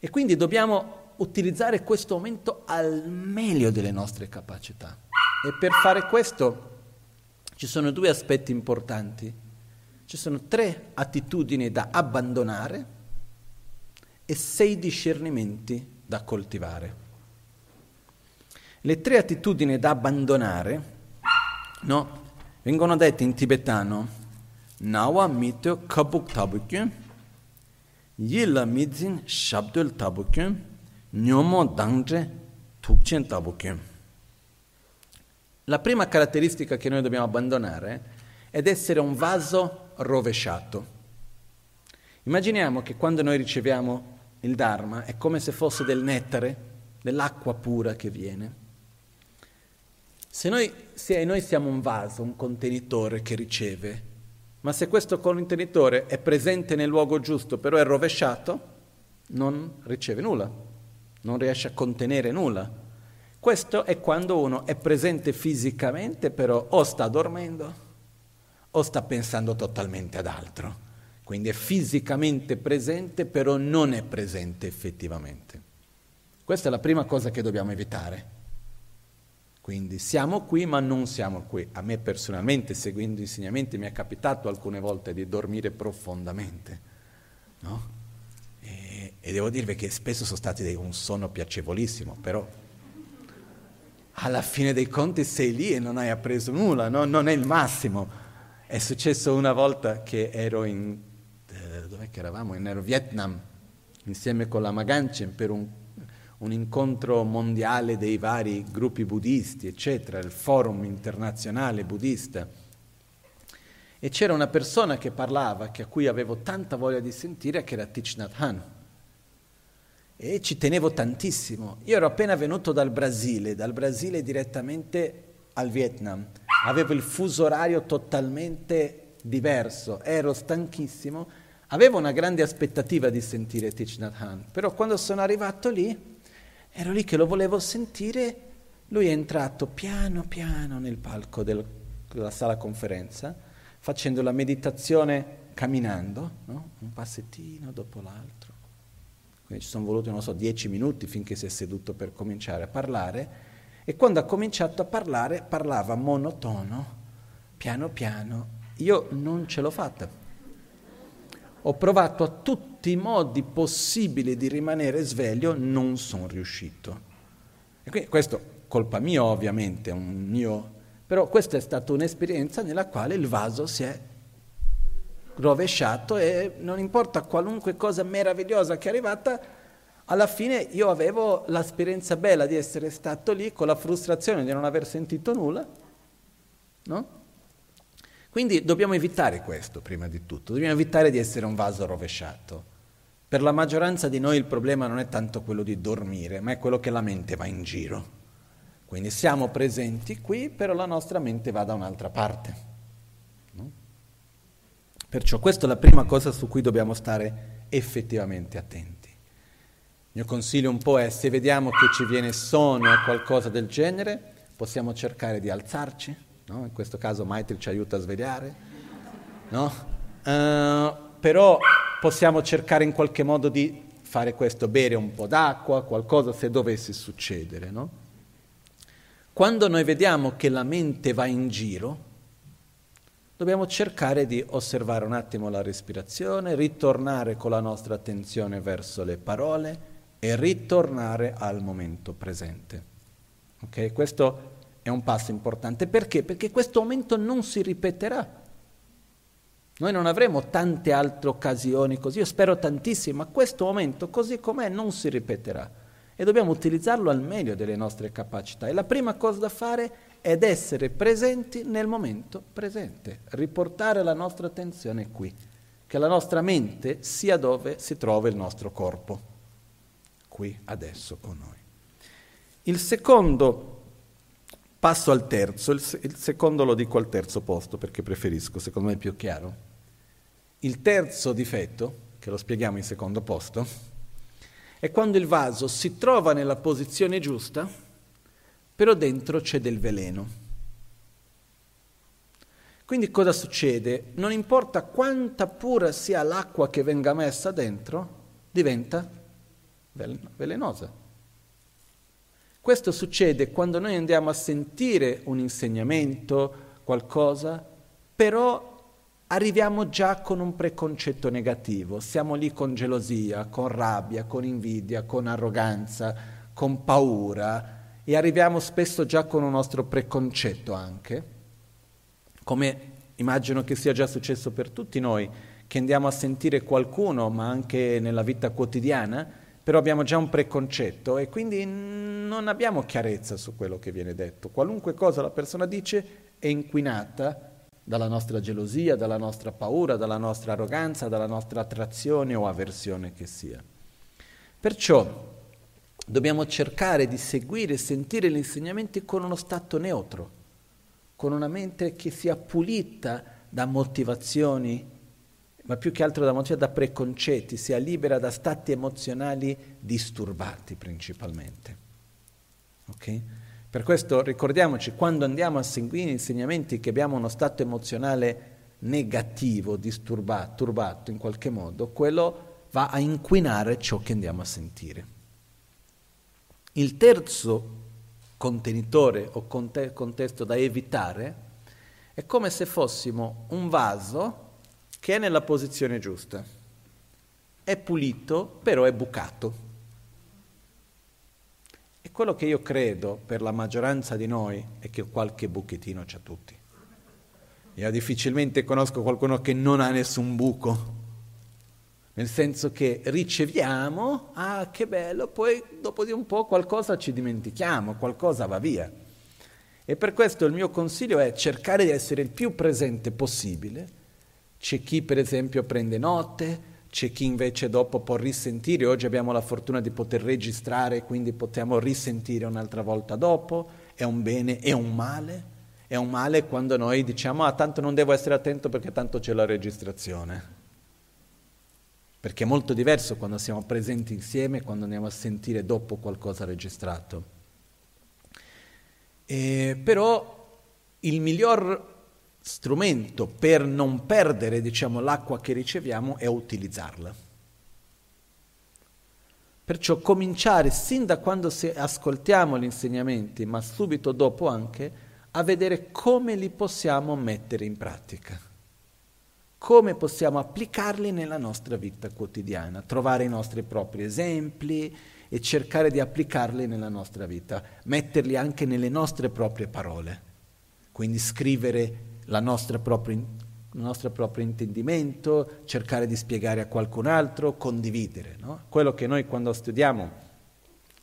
E quindi dobbiamo utilizzare questo momento al meglio delle nostre capacità. E per fare questo ci sono due aspetti importanti. Ci sono tre attitudini da abbandonare e sei discernimenti da coltivare. Le tre attitudini da abbandonare no, vengono dette in tibetano Nawa mityo kabuk tabukyu Yila midzin shabdul tabukyu Nyomo dangre tukchen tabukyu La prima caratteristica che noi dobbiamo abbandonare è essere un vaso rovesciato. Immaginiamo che quando noi riceviamo il Dharma è come se fosse del nettare, dell'acqua pura che viene. Se noi, se noi siamo un vaso, un contenitore che riceve, ma se questo contenitore è presente nel luogo giusto, però è rovesciato, non riceve nulla, non riesce a contenere nulla. Questo è quando uno è presente fisicamente, però o sta dormendo o sta pensando totalmente ad altro quindi è fisicamente presente, però non è presente effettivamente. Questa è la prima cosa che dobbiamo evitare. Quindi siamo qui ma non siamo qui. A me personalmente, seguendo insegnamenti, mi è capitato alcune volte di dormire profondamente. No? E, devo dirvi che spesso sono stati un sonno piacevolissimo, però alla fine dei conti sei lì e non hai appreso nulla, no? non è il massimo. È successo una volta che ero in dov'è che eravamo? In Vietnam, insieme con la Maganchen per un, un incontro mondiale dei vari gruppi buddisti, eccetera, il forum internazionale buddista. E c'era una persona che parlava, che a cui avevo tanta voglia di sentire, che era Thich Nhat Hanh. E ci tenevo tantissimo. Io ero appena venuto dal Brasile, dal Brasile direttamente al Vietnam. Avevo il fuso orario totalmente diverso, ero stanchissimo Avevo una grande aspettativa di sentire Thich Nhat Hanh, però quando sono arrivato lì, ero lì che lo volevo sentire, lui è entrato piano piano nel palco del, della sala conferenza, facendo la meditazione camminando, no? un passettino dopo l'altro. Quindi ci sono voluti, non so, dieci minuti finché si è seduto per cominciare a parlare e quando ha cominciato a parlare parlava monotono, piano piano. Io non ce l'ho fatta ho provato a tutti i modi possibili di rimanere sveglio, non sono riuscito. E quindi questo colpa mia ovviamente, mio, però questa è stata un'esperienza nella quale il vaso si è rovesciato e non importa qualunque cosa meravigliosa che è arrivata, alla fine io avevo l'esperienza bella di essere stato lì con la frustrazione di non aver sentito nulla, no? Quindi dobbiamo evitare questo, prima di tutto, dobbiamo evitare di essere un vaso rovesciato. Per la maggioranza di noi il problema non è tanto quello di dormire, ma è quello che la mente va in giro. Quindi siamo presenti qui, però la nostra mente va da un'altra parte. Perciò questa è la prima cosa su cui dobbiamo stare effettivamente attenti. Il mio consiglio un po' è se vediamo che ci viene sonno o qualcosa del genere, possiamo cercare di alzarci, no? in questo caso Maitri ci aiuta a svegliare, no? uh, però possiamo cercare in qualche modo di fare questo, bere un po' d'acqua, qualcosa se dovesse succedere. No? Quando noi vediamo che la mente va in giro, dobbiamo cercare di osservare un attimo la respirazione, ritornare con la nostra attenzione verso le parole e ritornare al momento presente. Okay? Questo è un passo importante. Perché? Perché questo momento non si ripeterà. Noi non avremo tante altre occasioni così, io spero tantissimo, ma questo momento così com'è non si ripeterà e dobbiamo utilizzarlo al meglio delle nostre capacità. E la prima cosa da fare è essere presenti nel momento presente, riportare la nostra attenzione qui, che la nostra mente sia dove si trova il nostro corpo, qui, adesso con noi. Il secondo passo al terzo, il, il secondo lo dico al terzo posto perché preferisco, secondo me è più chiaro. Il terzo difetto, che lo spieghiamo in secondo posto, è quando il vaso si trova nella posizione giusta, però dentro c'è del veleno. Quindi cosa succede? Non importa quanta pura sia l'acqua che venga messa dentro, diventa velenosa. Questo succede quando noi andiamo a sentire un insegnamento, qualcosa, però arriviamo già con un preconcetto negativo, siamo lì con gelosia, con rabbia, con invidia, con arroganza, con paura e arriviamo spesso già con un nostro preconcetto anche, come immagino che sia già successo per tutti noi, che andiamo a sentire qualcuno, ma anche nella vita quotidiana, però abbiamo già un preconcetto e quindi non abbiamo chiarezza su quello che viene detto. Qualunque cosa la persona dice è inquinata dalla nostra gelosia, dalla nostra paura, dalla nostra arroganza, dalla nostra attrazione o avversione che sia. Perciò dobbiamo cercare di seguire e sentire gli insegnamenti con uno stato neutro, con una mente che sia pulita da motivazioni, ma più che altro da motivazioni, da preconcetti, sia libera da stati emozionali disturbati principalmente. Okay? Per questo ricordiamoci, quando andiamo a seguire insegnamenti che abbiamo uno stato emozionale negativo, disturbato, turbato in qualche modo, quello va a inquinare ciò che andiamo a sentire. Il terzo contenitore o conte- contesto da evitare è come se fossimo un vaso che è nella posizione giusta. È pulito, però è bucato. E quello che io credo per la maggioranza di noi è che qualche buchettino c'ha tutti. Io difficilmente conosco qualcuno che non ha nessun buco, nel senso che riceviamo, ah che bello, poi dopo di un po' qualcosa ci dimentichiamo, qualcosa va via. E per questo il mio consiglio è cercare di essere il più presente possibile. C'è chi per esempio prende note, c'è chi invece dopo può risentire, oggi abbiamo la fortuna di poter registrare, quindi possiamo risentire un'altra volta dopo, è un bene, è un male, è un male quando noi diciamo ah tanto non devo essere attento perché tanto c'è la registrazione. Perché è molto diverso quando siamo presenti insieme, quando andiamo a sentire dopo qualcosa registrato. E, però il miglior strumento per non perdere diciamo, l'acqua che riceviamo è utilizzarla. Perciò cominciare sin da quando ascoltiamo gli insegnamenti, ma subito dopo anche, a vedere come li possiamo mettere in pratica, come possiamo applicarli nella nostra vita quotidiana, trovare i nostri propri esempi e cercare di applicarli nella nostra vita, metterli anche nelle nostre proprie parole, quindi scrivere propria, il nostro proprio intendimento, cercare di spiegare a qualcun altro, condividere. No? Quello che noi quando studiamo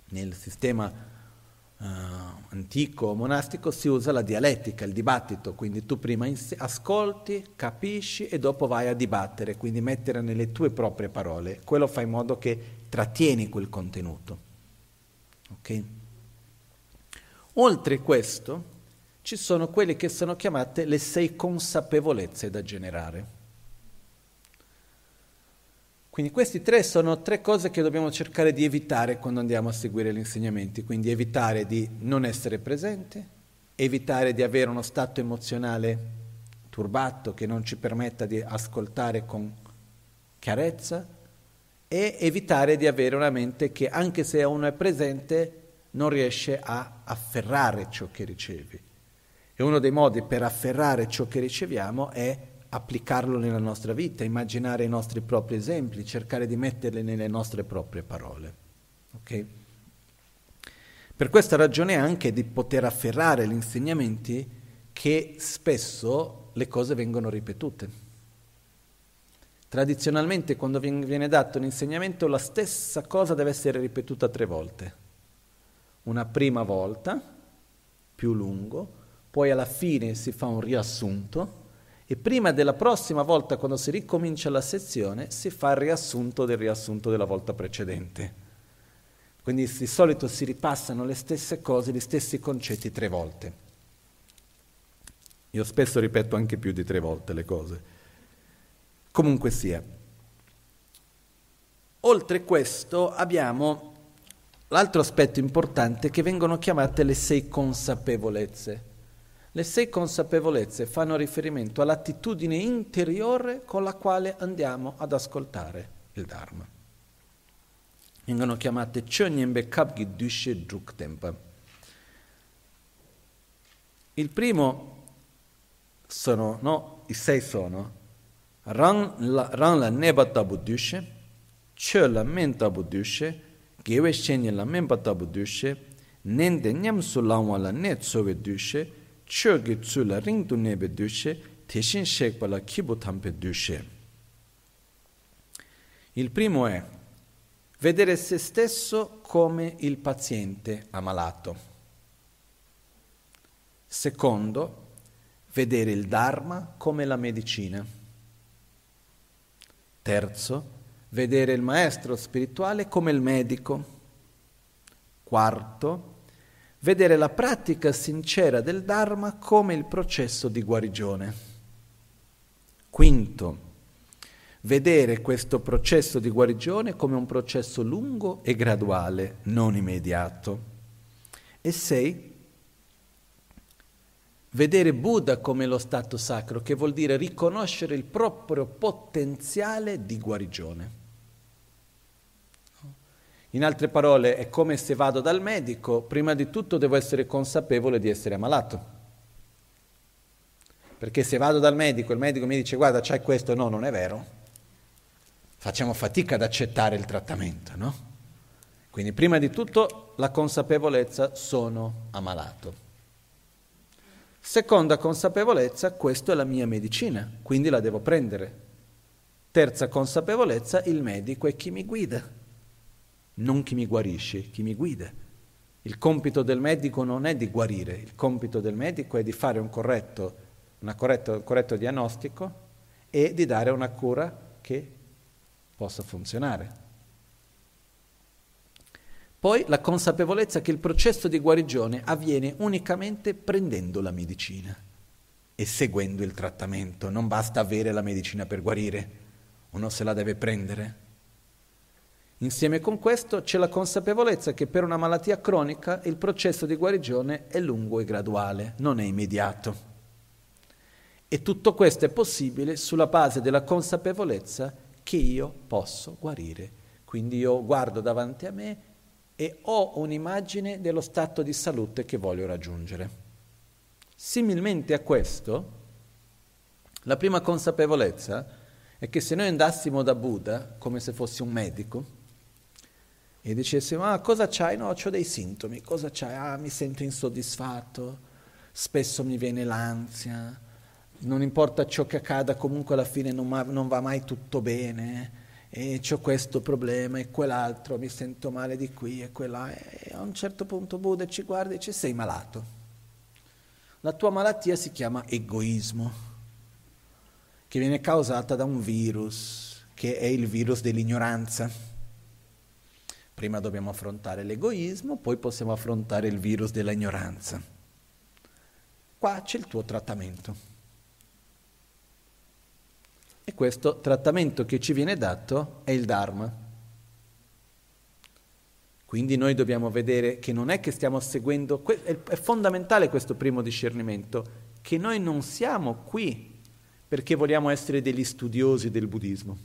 nel sistema uh, antico monastico si usa la dialettica, il dibattito, quindi tu prima ins- ascolti, capisci e dopo vai a dibattere, quindi mettere nelle tue proprie parole. Quello fa in modo che trattieni quel contenuto. Okay? Oltre questo, ci sono quelle che sono chiamate le sei consapevolezze da generare. Quindi questi tre sono tre cose che dobbiamo cercare di evitare quando andiamo a seguire gli insegnamenti, quindi evitare di non essere presente, evitare di avere uno stato emozionale turbato che non ci permetta di ascoltare con chiarezza e evitare di avere una mente che anche se uno è presente non riesce a afferrare ciò che ricevi. E uno dei modi per afferrare ciò che riceviamo è applicarlo nella nostra vita, immaginare i nostri propri esempi, cercare di metterli nelle nostre proprie parole. Okay? Per questa ragione anche di poter afferrare gli insegnamenti che spesso le cose vengono ripetute. Tradizionalmente quando viene dato un insegnamento la stessa cosa deve essere ripetuta tre volte. Una prima volta, più lungo, poi alla fine si fa un riassunto e prima della prossima volta, quando si ricomincia la sezione, si fa il riassunto del riassunto della volta precedente. Quindi di solito si ripassano le stesse cose, gli stessi concetti tre volte. Io spesso ripeto anche più di tre volte le cose. Comunque sia. Oltre questo abbiamo l'altro aspetto importante che vengono chiamate le sei consapevolezze. Le sei consapevolezze fanno riferimento all'attitudine interiore con la quale andiamo ad ascoltare il Dharma. Vengono chiamate Chönyembe Kabgi Dushe Druktempa. Il primo sono, no, i sei sono Rang la, rang la neba tabu dushe, Chö la men tabu dushe, Gewe la menpa tabu dushe, Nende nyam su langwa la ne tsowe dushe, chö ge tsu la ring du nebe dushe, teshin shekpa la kibu tampe dushe. Il primo è vedere se stesso come il paziente ammalato. Secondo, vedere il Dharma come la medicina. Terzo, vedere il maestro spirituale come il medico. Quarto, vedere la pratica sincera del Dharma come il processo di guarigione. Quinto, vedere questo processo di guarigione come un processo lungo e graduale, non immediato. E sei, vedere Buddha come lo stato sacro, che vuol dire riconoscere il proprio potenziale di guarigione. In altre parole, è come se vado dal medico, prima di tutto devo essere consapevole di essere ammalato. Perché se vado dal medico e il medico mi dice guarda c'hai questo, no, non è vero, facciamo fatica ad accettare il trattamento, no? Quindi prima di tutto la consapevolezza sono ammalato. Seconda consapevolezza, questa è la mia medicina, quindi la devo prendere. Terza consapevolezza, il medico è chi mi guida non chi mi guarisce, chi mi guida. Il compito del medico non è di guarire, il compito del medico è di fare un corretto, corretto, un corretto diagnostico e di dare una cura che possa funzionare. Poi la consapevolezza che il processo di guarigione avviene unicamente prendendo la medicina e seguendo il trattamento. Non basta avere la medicina per guarire, uno se la deve prendere Insieme con questo c'è la consapevolezza che per una malattia cronica il processo di guarigione è lungo e graduale, non è immediato. E tutto questo è possibile sulla base della consapevolezza che io posso guarire. Quindi io guardo davanti a me e ho un'immagine dello stato di salute che voglio raggiungere. Similmente a questo, la prima consapevolezza è che se noi andassimo da Buddha come se fosse un medico, e dicesse ma cosa c'hai? No, ho dei sintomi, cosa c'hai? Ah, mi sento insoddisfatto, spesso mi viene l'ansia, non importa ciò che accada, comunque alla fine non, ma, non va mai tutto bene, e ho questo problema e quell'altro, mi sento male di qui e quella, e a un certo punto Buddha ci guarda e dice sei malato. La tua malattia si chiama egoismo, che viene causata da un virus, che è il virus dell'ignoranza. Prima dobbiamo affrontare l'egoismo, poi possiamo affrontare il virus dell'ignoranza. Qua c'è il tuo trattamento. E questo trattamento che ci viene dato è il Dharma. Quindi noi dobbiamo vedere che non è che stiamo seguendo, è fondamentale questo primo discernimento, che noi non siamo qui perché vogliamo essere degli studiosi del buddismo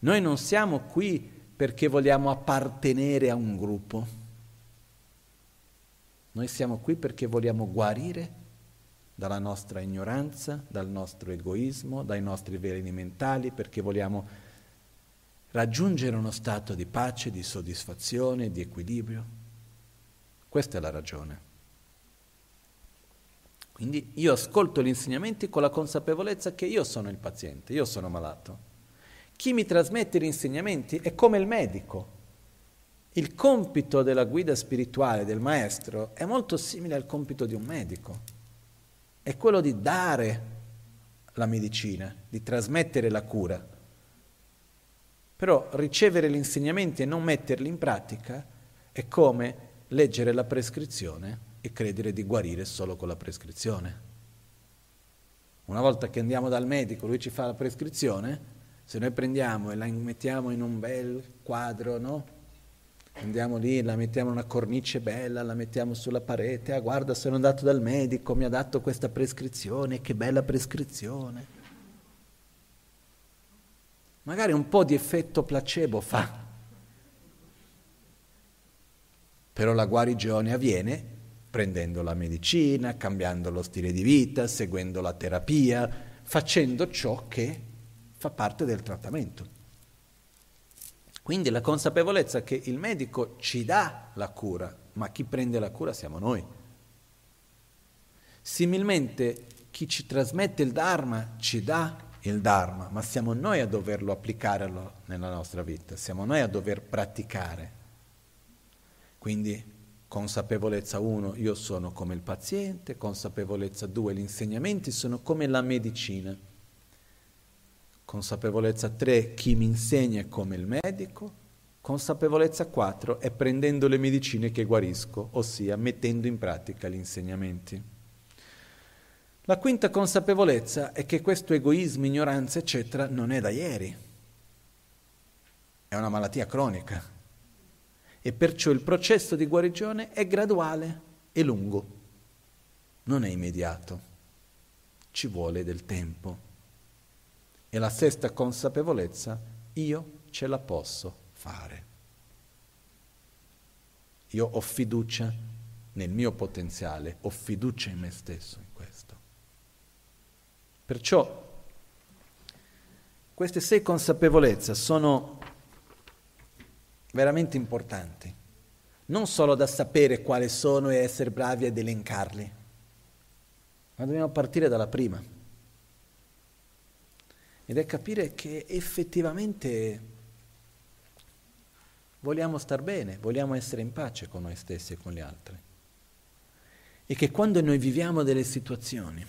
Noi non siamo qui perché vogliamo appartenere a un gruppo. Noi siamo qui perché vogliamo guarire dalla nostra ignoranza, dal nostro egoismo, dai nostri veleni mentali, perché vogliamo raggiungere uno stato di pace, di soddisfazione, di equilibrio. Questa è la ragione. Quindi io ascolto gli insegnamenti con la consapevolezza che io sono il paziente, io sono malato. Chi mi trasmette gli insegnamenti è come il medico. Il compito della guida spirituale del maestro è molto simile al compito di un medico è quello di dare la medicina, di trasmettere la cura. Però ricevere gli insegnamenti e non metterli in pratica è come leggere la prescrizione e credere di guarire solo con la prescrizione. Una volta che andiamo dal medico, lui ci fa la prescrizione, se noi prendiamo e la mettiamo in un bel quadro, no? Andiamo lì, la mettiamo in una cornice bella, la mettiamo sulla parete, ah guarda sono andato dal medico, mi ha dato questa prescrizione, che bella prescrizione. Magari un po' di effetto placebo fa, però la guarigione avviene prendendo la medicina, cambiando lo stile di vita, seguendo la terapia, facendo ciò che fa parte del trattamento. Quindi la consapevolezza che il medico ci dà la cura, ma chi prende la cura siamo noi. Similmente chi ci trasmette il Dharma ci dà il Dharma, ma siamo noi a doverlo applicare nella nostra vita, siamo noi a dover praticare. Quindi consapevolezza 1, io sono come il paziente, consapevolezza 2, gli insegnamenti sono come la medicina. Consapevolezza 3, chi mi insegna è come il medico. Consapevolezza 4 è prendendo le medicine che guarisco, ossia mettendo in pratica gli insegnamenti. La quinta consapevolezza è che questo egoismo, ignoranza, eccetera, non è da ieri. È una malattia cronica. E perciò il processo di guarigione è graduale e lungo. Non è immediato. Ci vuole del tempo. E la sesta consapevolezza, io ce la posso fare. Io ho fiducia nel mio potenziale, ho fiducia in me stesso in questo. Perciò queste sei consapevolezze sono veramente importanti, non solo da sapere quali sono e essere bravi ad elencarli, ma dobbiamo partire dalla prima ed è capire che effettivamente vogliamo star bene, vogliamo essere in pace con noi stessi e con gli altri. E che quando noi viviamo delle situazioni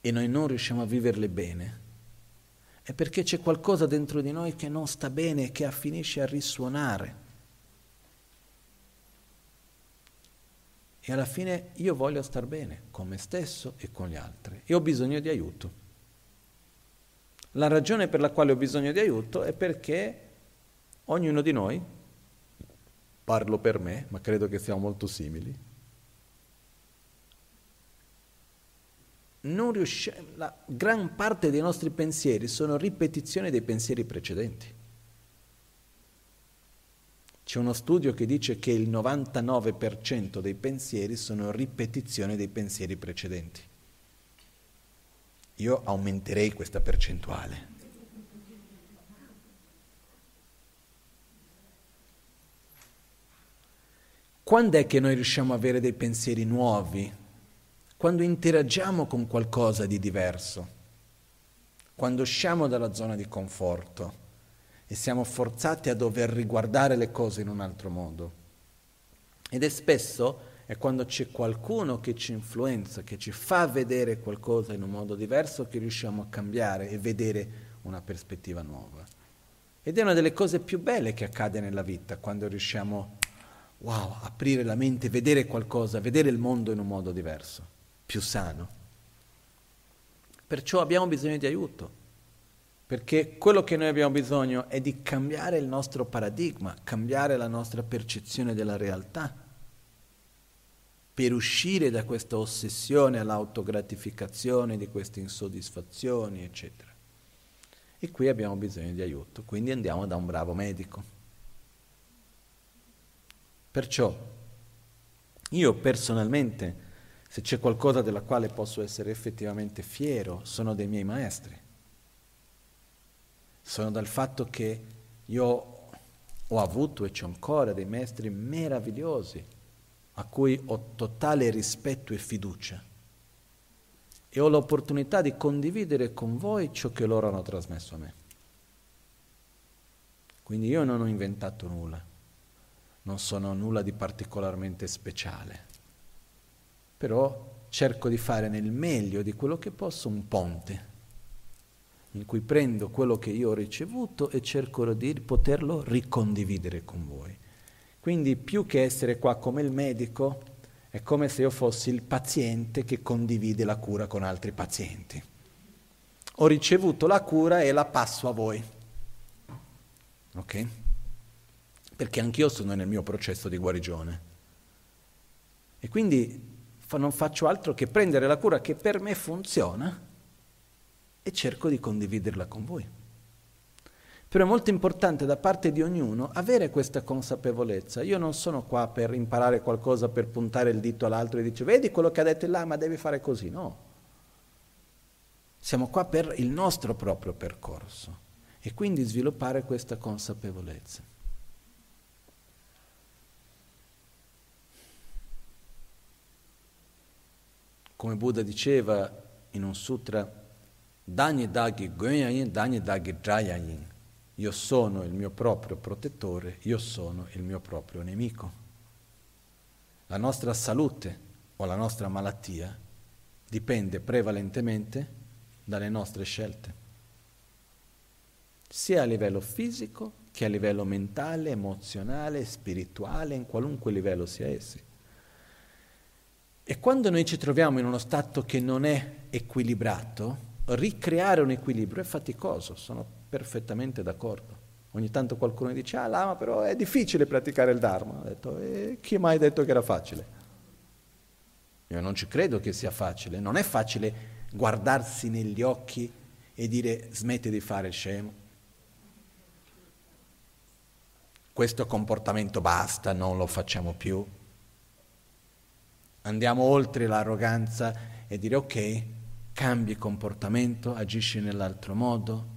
e noi non riusciamo a viverle bene, è perché c'è qualcosa dentro di noi che non sta bene e che finisce a risuonare. E alla fine io voglio star bene con me stesso e con gli altri e ho bisogno di aiuto. La ragione per la quale ho bisogno di aiuto è perché ognuno di noi, parlo per me, ma credo che siamo molto simili, non riusciamo, la gran parte dei nostri pensieri sono ripetizioni dei pensieri precedenti. C'è uno studio che dice che il 99% dei pensieri sono ripetizioni dei pensieri precedenti. Io aumenterei questa percentuale. Quando è che noi riusciamo ad avere dei pensieri nuovi? Quando interagiamo con qualcosa di diverso, quando usciamo dalla zona di conforto e siamo forzati a dover riguardare le cose in un altro modo. Ed è spesso è quando c'è qualcuno che ci influenza, che ci fa vedere qualcosa in un modo diverso, che riusciamo a cambiare e vedere una prospettiva nuova. Ed è una delle cose più belle che accade nella vita, quando riusciamo, wow, aprire la mente, vedere qualcosa, vedere il mondo in un modo diverso, più sano. Perciò abbiamo bisogno di aiuto, perché quello che noi abbiamo bisogno è di cambiare il nostro paradigma, cambiare la nostra percezione della realtà per uscire da questa ossessione all'autogratificazione di queste insoddisfazioni, eccetera. E qui abbiamo bisogno di aiuto, quindi andiamo da un bravo medico. Perciò io personalmente, se c'è qualcosa della quale posso essere effettivamente fiero, sono dei miei maestri. Sono dal fatto che io ho avuto e c'ho ancora dei maestri meravigliosi a cui ho totale rispetto e fiducia e ho l'opportunità di condividere con voi ciò che loro hanno trasmesso a me. Quindi io non ho inventato nulla, non sono nulla di particolarmente speciale, però cerco di fare nel meglio di quello che posso un ponte in cui prendo quello che io ho ricevuto e cerco di poterlo ricondividere con voi. Quindi più che essere qua come il medico, è come se io fossi il paziente che condivide la cura con altri pazienti. Ho ricevuto la cura e la passo a voi. Ok? Perché anch'io sono nel mio processo di guarigione. E quindi non faccio altro che prendere la cura che per me funziona e cerco di condividerla con voi. Però è molto importante da parte di ognuno avere questa consapevolezza. Io non sono qua per imparare qualcosa, per puntare il dito all'altro e dire vedi quello che ha detto là, ma devi fare così. No. Siamo qua per il nostro proprio percorso e quindi sviluppare questa consapevolezza. Come Buddha diceva in un sutra, Dani dagi goyayin, dani dagi drayayin. Io sono il mio proprio protettore, io sono il mio proprio nemico. La nostra salute o la nostra malattia dipende prevalentemente dalle nostre scelte, sia a livello fisico che a livello mentale, emozionale, spirituale, in qualunque livello sia essi. E quando noi ci troviamo in uno stato che non è equilibrato, ricreare un equilibrio è faticoso, sono perfettamente d'accordo. Ogni tanto qualcuno dice, ah Lama, però è difficile praticare il Dharma. Ho detto, e chi ha mai detto che era facile? Io non ci credo che sia facile. Non è facile guardarsi negli occhi e dire smetti di fare scemo. Questo comportamento basta, non lo facciamo più. Andiamo oltre l'arroganza e dire ok, cambi comportamento, agisci nell'altro modo,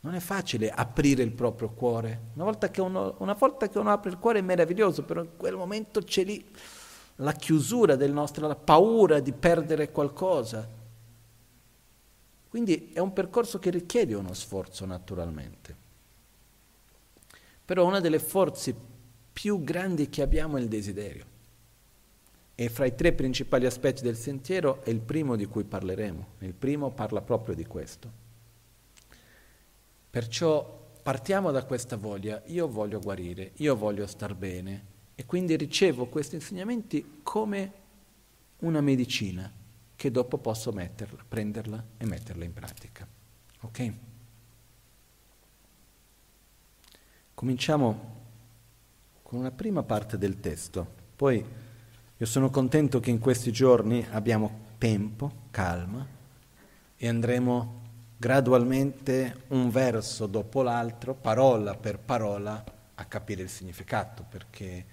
non è facile aprire il proprio cuore. Una volta, uno, una volta, che uno, apre il cuore è meraviglioso, però in quel momento c'è lì la chiusura del nostro, la paura di perdere qualcosa. Quindi è un percorso che richiede uno sforzo naturalmente. Però una delle forze più grandi che abbiamo è il desiderio. E fra i tre principali aspetti del sentiero è il primo di cui parleremo. Il primo parla proprio di questo. Perciò partiamo da questa voglia, io voglio guarire, io voglio star bene e quindi ricevo questi insegnamenti come una medicina che dopo posso metterla, prenderla e metterla in pratica. Ok? Cominciamo con una prima parte del testo, poi io sono contento che in questi giorni abbiamo tempo, calma e andremo gradualmente un verso dopo l'altro, parola per parola, a capire il significato, perché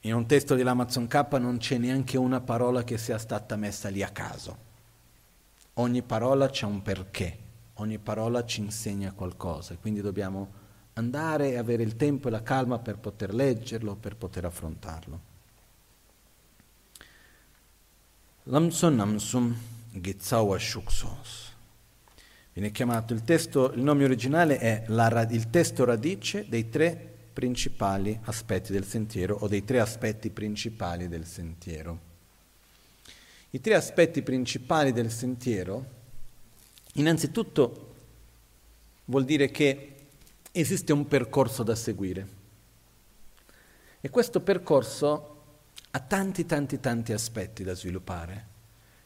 in un testo di L'Amazon K non c'è neanche una parola che sia stata messa lì a caso. Ogni parola c'è un perché, ogni parola ci insegna qualcosa, quindi dobbiamo andare e avere il tempo e la calma per poter leggerlo, per poter affrontarlo. Lamson namsum gitzawa shuksos. Viene chiamato il testo, il nome originale è la, il testo radice dei tre principali aspetti del sentiero o dei tre aspetti principali del sentiero. I tre aspetti principali del sentiero, innanzitutto vuol dire che esiste un percorso da seguire e questo percorso ha tanti tanti tanti aspetti da sviluppare.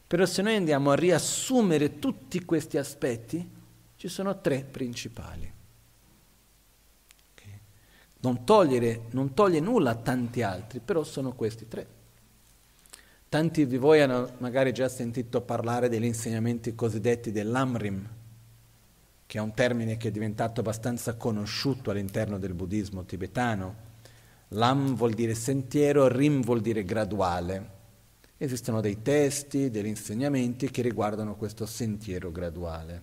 Però se noi andiamo a riassumere tutti questi aspetti, ci sono tre principali. Non, togliere, non toglie nulla a tanti altri, però sono questi tre. Tanti di voi hanno magari già sentito parlare degli insegnamenti cosiddetti dell'Amrim, che è un termine che è diventato abbastanza conosciuto all'interno del buddismo tibetano. Lam vuol dire sentiero, Rim vuol dire graduale. Esistono dei testi, degli insegnamenti che riguardano questo sentiero graduale.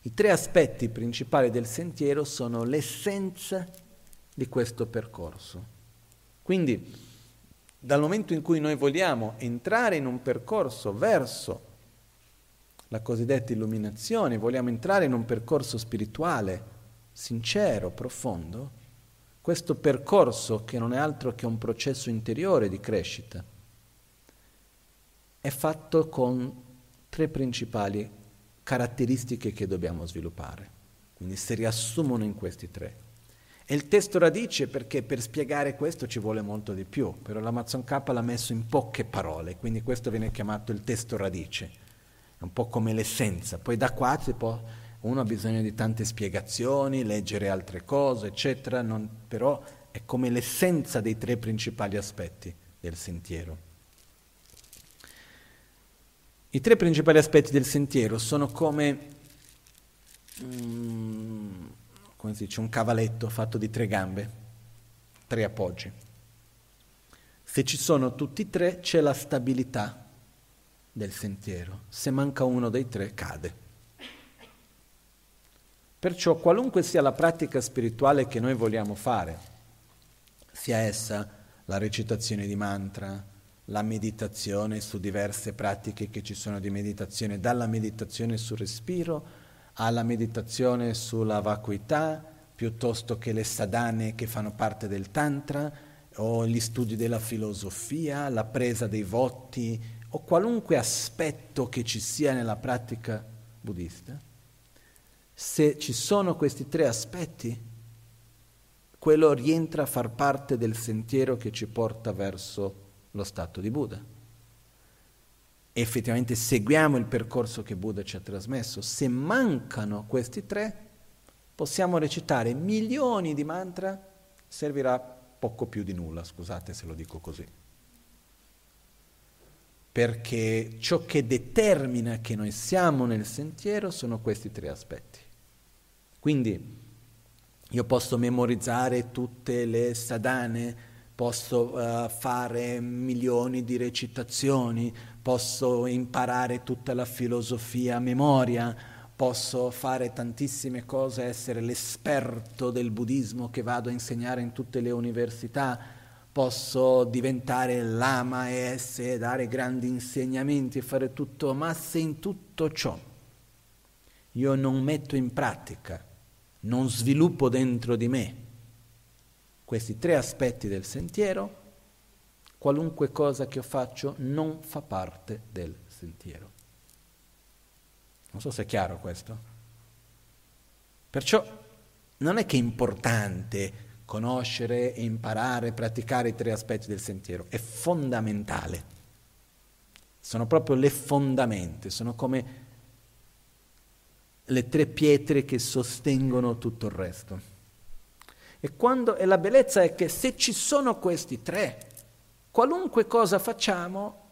I tre aspetti principali del sentiero sono l'essenza di questo percorso. Quindi, dal momento in cui noi vogliamo entrare in un percorso verso la cosiddetta illuminazione, vogliamo entrare in un percorso spirituale sincero, profondo, questo percorso, che non è altro che un processo interiore di crescita, è fatto con tre principali caratteristiche che dobbiamo sviluppare. Quindi si riassumono in questi tre. E il testo radice perché per spiegare questo ci vuole molto di più, però l'Amazon K l'ha messo in poche parole, quindi questo viene chiamato il testo radice, è un po' come l'essenza. Poi da qua può, uno ha bisogno di tante spiegazioni, leggere altre cose, eccetera, non, però è come l'essenza dei tre principali aspetti del sentiero. I tre principali aspetti del sentiero sono come, mm, come si dice, un cavaletto fatto di tre gambe, tre appoggi. Se ci sono tutti e tre c'è la stabilità del sentiero, se manca uno dei tre cade. Perciò qualunque sia la pratica spirituale che noi vogliamo fare, sia essa la recitazione di mantra, la meditazione su diverse pratiche che ci sono di meditazione, dalla meditazione sul respiro alla meditazione sulla vacuità, piuttosto che le sadhane che fanno parte del tantra, o gli studi della filosofia, la presa dei voti, o qualunque aspetto che ci sia nella pratica buddista. Se ci sono questi tre aspetti, quello rientra a far parte del sentiero che ci porta verso lo stato di Buddha. Effettivamente seguiamo il percorso che Buddha ci ha trasmesso. Se mancano questi tre, possiamo recitare milioni di mantra, servirà poco più di nulla, scusate se lo dico così. Perché ciò che determina che noi siamo nel sentiero sono questi tre aspetti. Quindi io posso memorizzare tutte le sadhane, posso uh, fare milioni di recitazioni, posso imparare tutta la filosofia a memoria, posso fare tantissime cose, essere l'esperto del buddismo che vado a insegnare in tutte le università, posso diventare lama e essere, dare grandi insegnamenti e fare tutto, ma se in tutto ciò io non metto in pratica, non sviluppo dentro di me questi tre aspetti del sentiero, qualunque cosa che io faccio non fa parte del sentiero. Non so se è chiaro questo. Perciò non è che è importante conoscere, imparare, praticare i tre aspetti del sentiero, è fondamentale. Sono proprio le fondamenta, sono come le tre pietre che sostengono tutto il resto. E, quando, e la bellezza è che se ci sono questi tre, qualunque cosa facciamo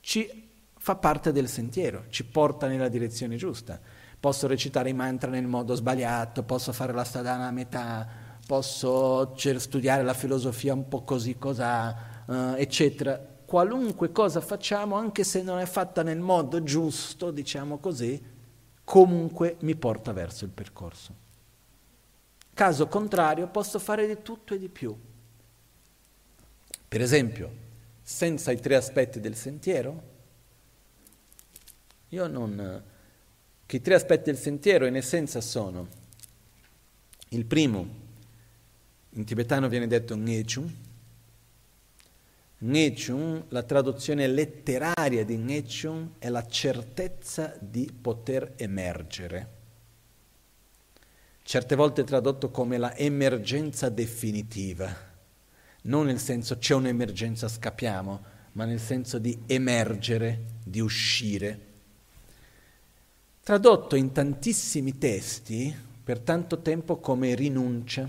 ci fa parte del sentiero, ci porta nella direzione giusta. Posso recitare i mantra nel modo sbagliato, posso fare la sadhana a metà, posso studiare la filosofia un po' così cos'ha, uh, eccetera. Qualunque cosa facciamo, anche se non è fatta nel modo giusto, diciamo così, comunque mi porta verso il percorso. Caso contrario posso fare di tutto e di più. Per esempio, senza i tre aspetti del sentiero, io non... che i tre aspetti del sentiero in essenza sono il primo, in tibetano viene detto Ngechung, Ngechung, la traduzione letteraria di Ngechung è la certezza di poter emergere certe volte tradotto come la emergenza definitiva, non nel senso c'è un'emergenza scappiamo, ma nel senso di emergere, di uscire. Tradotto in tantissimi testi per tanto tempo come rinuncia.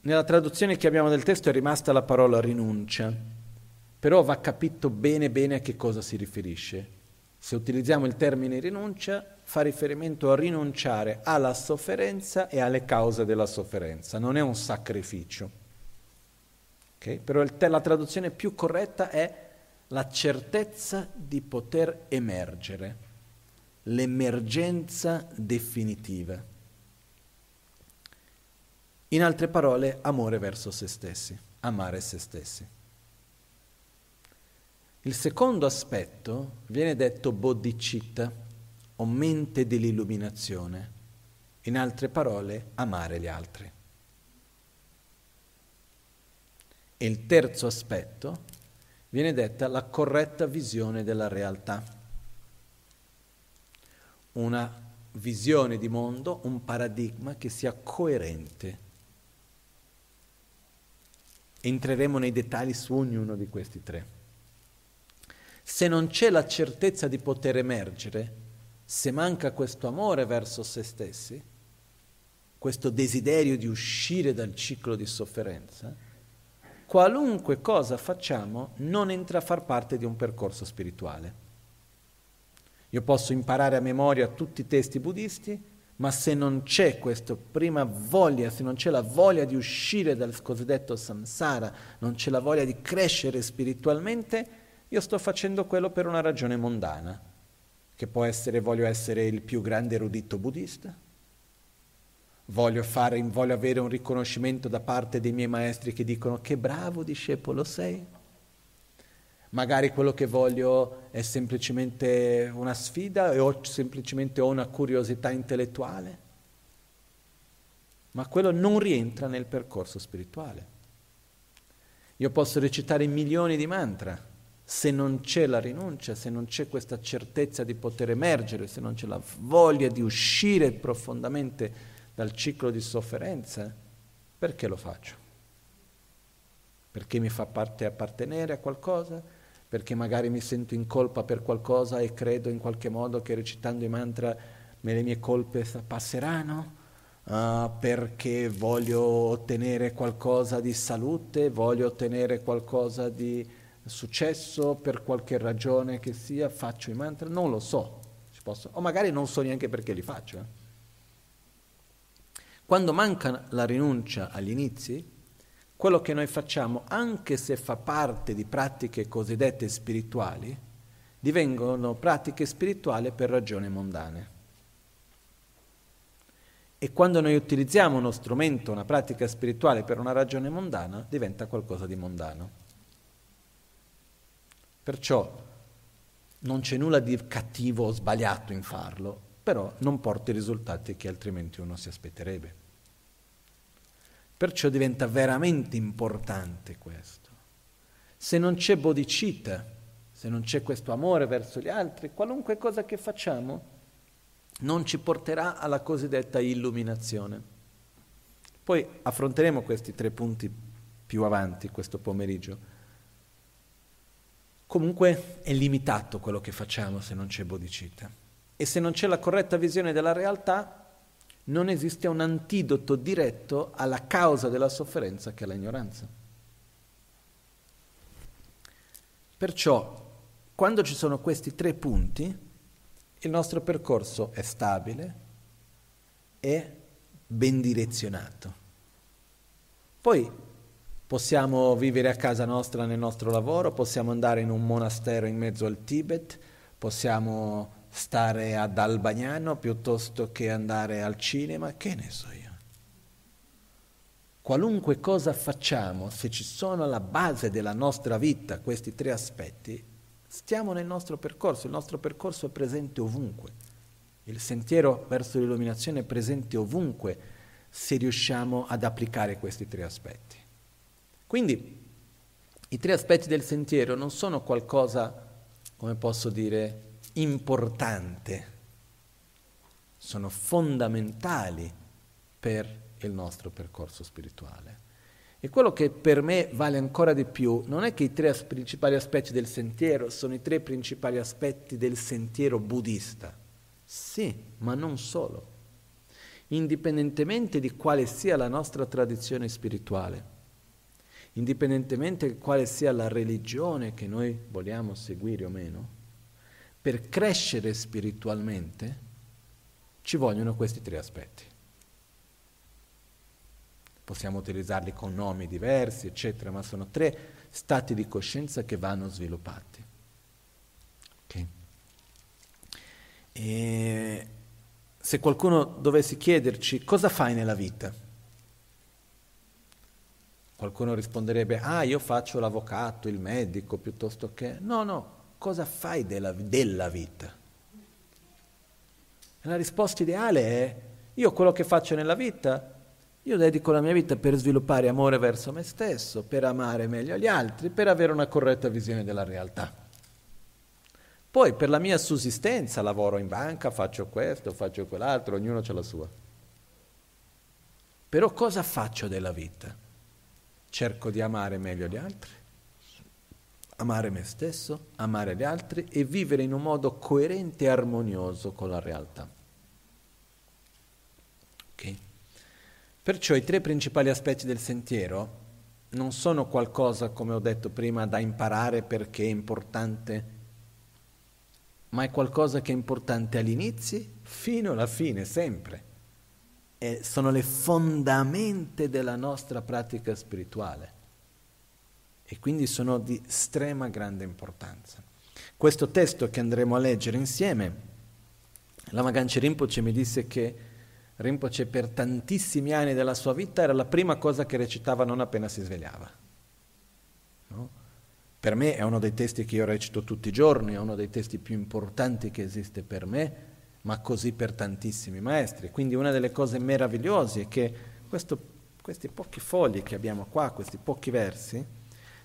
Nella traduzione che abbiamo del testo è rimasta la parola rinuncia, però va capito bene bene a che cosa si riferisce. Se utilizziamo il termine rinuncia, fa riferimento a rinunciare alla sofferenza e alle cause della sofferenza, non è un sacrificio. Okay? Però la traduzione più corretta è la certezza di poter emergere, l'emergenza definitiva. In altre parole, amore verso se stessi, amare se stessi. Il secondo aspetto viene detto bodhicitta, o mente dell'illuminazione, in altre parole, amare gli altri. E il terzo aspetto viene detta la corretta visione della realtà. Una visione di mondo, un paradigma che sia coerente. Entreremo nei dettagli su ognuno di questi tre. Se non c'è la certezza di poter emergere, se manca questo amore verso se stessi, questo desiderio di uscire dal ciclo di sofferenza, qualunque cosa facciamo non entra a far parte di un percorso spirituale. Io posso imparare a memoria tutti i testi buddisti, ma se non c'è questa prima voglia, se non c'è la voglia di uscire dal cosiddetto samsara, non c'è la voglia di crescere spiritualmente, io sto facendo quello per una ragione mondana, che può essere voglio essere il più grande erudito buddista, Voglio, fare, voglio avere un riconoscimento da parte dei miei maestri che dicono che bravo discepolo sei. Magari quello che voglio è semplicemente una sfida o semplicemente ho una curiosità intellettuale. Ma quello non rientra nel percorso spirituale. Io posso recitare milioni di mantra, se non c'è la rinuncia, se non c'è questa certezza di poter emergere, se non c'è la voglia di uscire profondamente dal ciclo di sofferenza, perché lo faccio? Perché mi fa parte appartenere a qualcosa? Perché magari mi sento in colpa per qualcosa e credo in qualche modo che recitando i mantra le mie colpe passeranno? Uh, perché voglio ottenere qualcosa di salute, voglio ottenere qualcosa di successo per qualche ragione che sia, faccio i mantra, non lo so, o magari non so neanche perché li faccio. Eh. Quando manca la rinuncia agli inizi, quello che noi facciamo, anche se fa parte di pratiche cosiddette spirituali, divengono pratiche spirituali per ragioni mondane. E quando noi utilizziamo uno strumento, una pratica spirituale per una ragione mondana, diventa qualcosa di mondano. Perciò non c'è nulla di cattivo o sbagliato in farlo, però non porta i risultati che altrimenti uno si aspetterebbe. Perciò diventa veramente importante questo. Se non c'è bodhicitta, se non c'è questo amore verso gli altri, qualunque cosa che facciamo non ci porterà alla cosiddetta illuminazione. Poi affronteremo questi tre punti più avanti questo pomeriggio. Comunque è limitato quello che facciamo se non c'è bodhicitta. E se non c'è la corretta visione della realtà, non esiste un antidoto diretto alla causa della sofferenza che è l'ignoranza. Perciò, quando ci sono questi tre punti, il nostro percorso è stabile e ben direzionato. Poi possiamo vivere a casa nostra nel nostro lavoro, possiamo andare in un monastero in mezzo al Tibet, possiamo stare ad Albagnano piuttosto che andare al cinema, che ne so io. Qualunque cosa facciamo, se ci sono alla base della nostra vita questi tre aspetti, stiamo nel nostro percorso, il nostro percorso è presente ovunque. Il sentiero verso l'illuminazione è presente ovunque se riusciamo ad applicare questi tre aspetti. Quindi i tre aspetti del sentiero non sono qualcosa, come posso dire, importante, sono fondamentali per il nostro percorso spirituale. E quello che per me vale ancora di più non è che i tre principali aspetti del sentiero sono i tre principali aspetti del sentiero buddista. Sì, ma non solo. Indipendentemente di quale sia la nostra tradizione spirituale, indipendentemente di quale sia la religione che noi vogliamo seguire o meno, per crescere spiritualmente ci vogliono questi tre aspetti. Possiamo utilizzarli con nomi diversi, eccetera, ma sono tre stati di coscienza che vanno sviluppati. Okay. Se qualcuno dovesse chiederci cosa fai nella vita, qualcuno risponderebbe, ah io faccio l'avvocato, il medico, piuttosto che... No, no, cosa fai della, della vita? La risposta ideale è, io quello che faccio nella vita, io dedico la mia vita per sviluppare amore verso me stesso, per amare meglio gli altri, per avere una corretta visione della realtà. Poi per la mia sussistenza lavoro in banca, faccio questo, faccio quell'altro, ognuno ha la sua. Però cosa faccio della vita? Cerco di amare meglio gli altri, amare me stesso, amare gli altri e vivere in un modo coerente e armonioso con la realtà. Okay? Perciò i tre principali aspetti del sentiero non sono qualcosa, come ho detto prima, da imparare perché è importante, ma è qualcosa che è importante all'inizio fino alla fine, sempre. E sono le fondamenta della nostra pratica spirituale e quindi sono di estrema grande importanza. Questo testo che andremo a leggere insieme, la Maganci Rinpoche mi disse che Rinpoche per tantissimi anni della sua vita era la prima cosa che recitava non appena si svegliava. No? Per me è uno dei testi che io recito tutti i giorni, è uno dei testi più importanti che esiste per me, ma così per tantissimi maestri. Quindi una delle cose meravigliose è che questo, questi pochi fogli che abbiamo qua, questi pochi versi,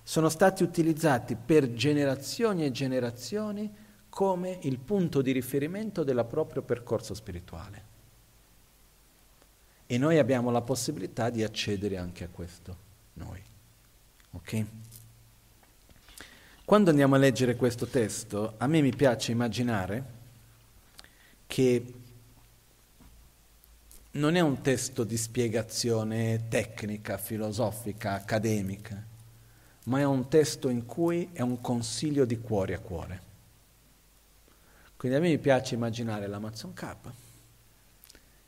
sono stati utilizzati per generazioni e generazioni come il punto di riferimento del proprio percorso spirituale. E noi abbiamo la possibilità di accedere anche a questo, noi. Ok? Quando andiamo a leggere questo testo, a me mi piace immaginare che non è un testo di spiegazione tecnica, filosofica, accademica ma è un testo in cui è un consiglio di cuore a cuore. Quindi a me piace immaginare l'Amazon K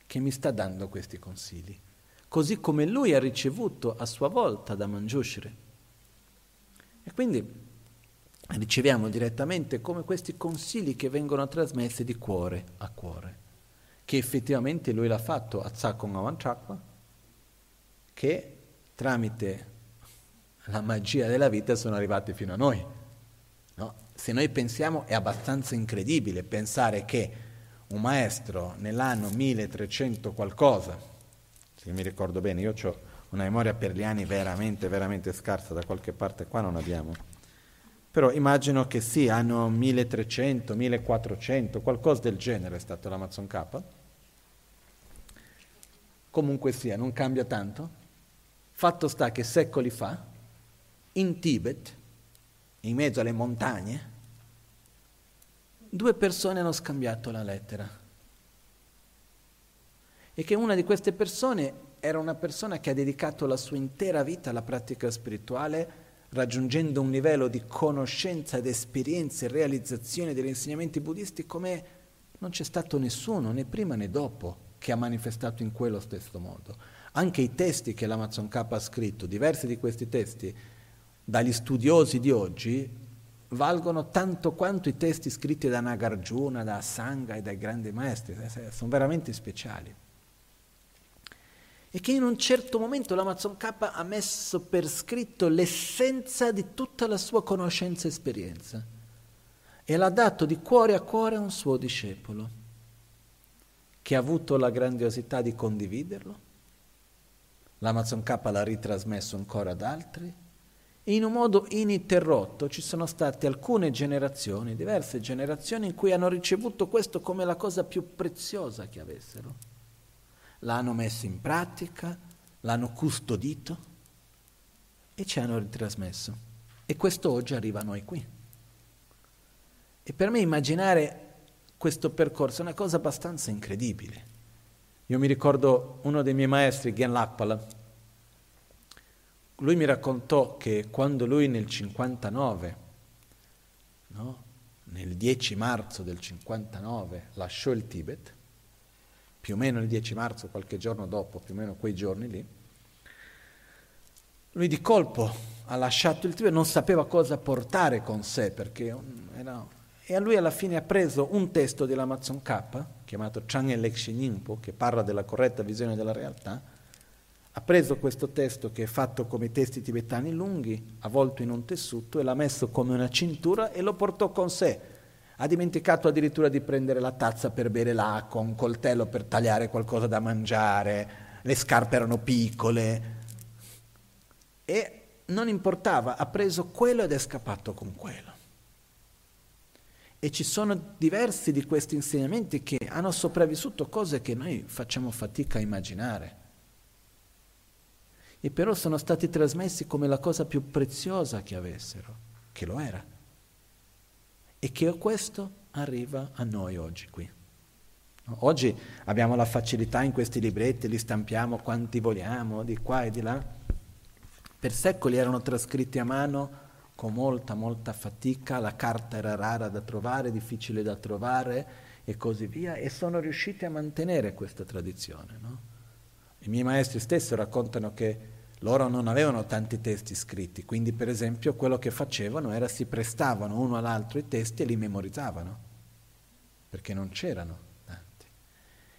che mi sta dando questi consigli, così come lui ha ricevuto a sua volta da Manjushri. E quindi riceviamo direttamente come questi consigli che vengono trasmessi di cuore a cuore, che effettivamente lui l'ha fatto a Tsakon Avanchakwa, che tramite la magia della vita sono arrivati fino a noi. No? Se noi pensiamo è abbastanza incredibile pensare che un maestro nell'anno 1300 qualcosa, se mi ricordo bene, io ho una memoria per gli anni veramente, veramente scarsa, da qualche parte qua non abbiamo, però immagino che sì, anno 1300, 1400, qualcosa del genere è stato l'Amazon K. Comunque sia, non cambia tanto. Fatto sta che secoli fa, in Tibet, in mezzo alle montagne, due persone hanno scambiato la lettera. E che una di queste persone era una persona che ha dedicato la sua intera vita alla pratica spirituale, raggiungendo un livello di conoscenza ed esperienza e realizzazione degli insegnamenti buddisti come non c'è stato nessuno, né prima né dopo, che ha manifestato in quello stesso modo. Anche i testi che l'Amazon K ha scritto, diversi di questi testi, dagli studiosi di oggi valgono tanto quanto i testi scritti da Nagarjuna, da Sangha e dai grandi maestri, eh, sono veramente speciali. E che in un certo momento l'Amazon K ha messo per scritto l'essenza di tutta la sua conoscenza e esperienza e l'ha dato di cuore a cuore a un suo discepolo che ha avuto la grandiosità di condividerlo. L'Amazon K l'ha ritrasmesso ancora ad altri in un modo ininterrotto ci sono state alcune generazioni, diverse generazioni, in cui hanno ricevuto questo come la cosa più preziosa che avessero. L'hanno messo in pratica, l'hanno custodito e ci hanno ritrasmesso. E questo oggi arriva a noi qui. E per me immaginare questo percorso è una cosa abbastanza incredibile. Io mi ricordo uno dei miei maestri, Gen Lakpala, lui mi raccontò che quando lui nel 59, no, nel 10 marzo del 59 lasciò il Tibet, più o meno il 10 marzo, qualche giorno dopo, più o meno quei giorni lì, lui di colpo ha lasciato il Tibet, non sapeva cosa portare con sé, perché era... e a lui alla fine ha preso un testo dell'Amazon K, chiamato Chang Elekshe Nyingpo, che parla della corretta visione della realtà, ha preso questo testo che è fatto come i testi tibetani lunghi, avvolto in un tessuto e l'ha messo come una cintura e lo portò con sé. Ha dimenticato addirittura di prendere la tazza per bere l'acqua, un coltello per tagliare qualcosa da mangiare, le scarpe erano piccole, e non importava, ha preso quello ed è scappato con quello. E ci sono diversi di questi insegnamenti che hanno sopravvissuto cose che noi facciamo fatica a immaginare. E però sono stati trasmessi come la cosa più preziosa che avessero, che lo era. E che questo arriva a noi oggi qui. Oggi abbiamo la facilità in questi libretti, li stampiamo quanti vogliamo, di qua e di là per secoli erano trascritti a mano con molta, molta fatica, la carta era rara da trovare, difficile da trovare e così via, e sono riusciti a mantenere questa tradizione. No? I miei maestri stessi raccontano che loro non avevano tanti testi scritti, quindi per esempio quello che facevano era si prestavano uno all'altro i testi e li memorizzavano, perché non c'erano tanti.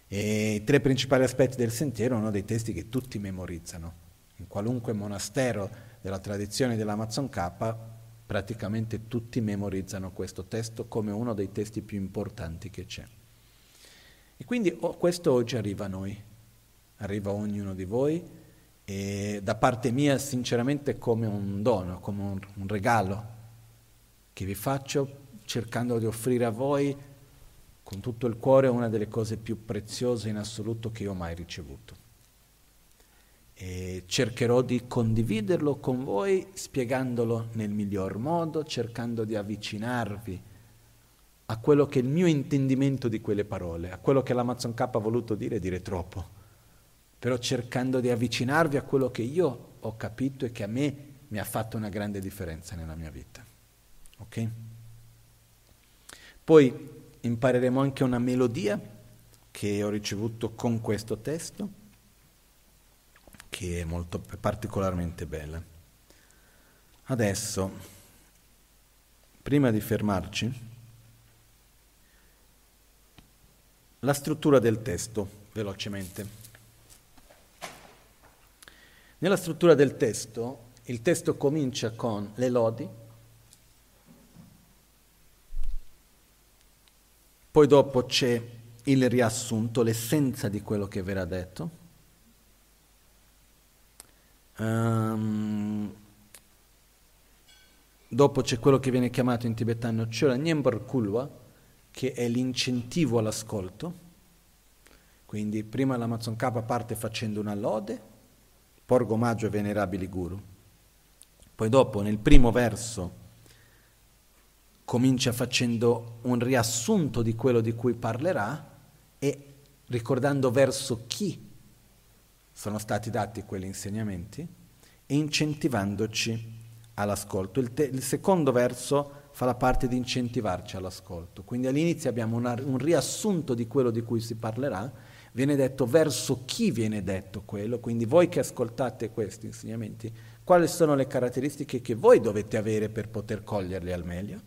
E i tre principali aspetti del sentiero sono dei testi che tutti memorizzano in qualunque monastero della tradizione dell'Amazon K, praticamente tutti memorizzano questo testo come uno dei testi più importanti che c'è. E quindi oh, questo oggi arriva a noi, arriva a ognuno di voi e da parte mia sinceramente come un dono, come un, un regalo che vi faccio cercando di offrire a voi con tutto il cuore una delle cose più preziose in assoluto che io ho mai ricevuto. E cercherò di condividerlo con voi spiegandolo nel miglior modo, cercando di avvicinarvi a quello che è il mio intendimento di quelle parole, a quello che l'Amazon K ha voluto dire, dire troppo, però cercando di avvicinarvi a quello che io ho capito e che a me mi ha fatto una grande differenza nella mia vita. Ok? Poi impareremo anche una melodia che ho ricevuto con questo testo che è molto particolarmente bella. Adesso, prima di fermarci, la struttura del testo, velocemente. Nella struttura del testo, il testo comincia con le lodi, poi dopo c'è il riassunto, l'essenza di quello che verrà detto, Um, dopo c'è quello che viene chiamato in tibetano Chola Nyembar Kulwa, che è l'incentivo all'ascolto. Quindi prima l'Amazon K parte facendo una lode, porgo omaggio ai venerabili guru. Poi dopo, nel primo verso, comincia facendo un riassunto di quello di cui parlerà e ricordando verso chi sono stati dati quegli insegnamenti e incentivandoci all'ascolto. Il, te- il secondo verso fa la parte di incentivarci all'ascolto. Quindi all'inizio abbiamo una, un riassunto di quello di cui si parlerà, viene detto verso chi viene detto quello, quindi voi che ascoltate questi insegnamenti, quali sono le caratteristiche che voi dovete avere per poter coglierli al meglio,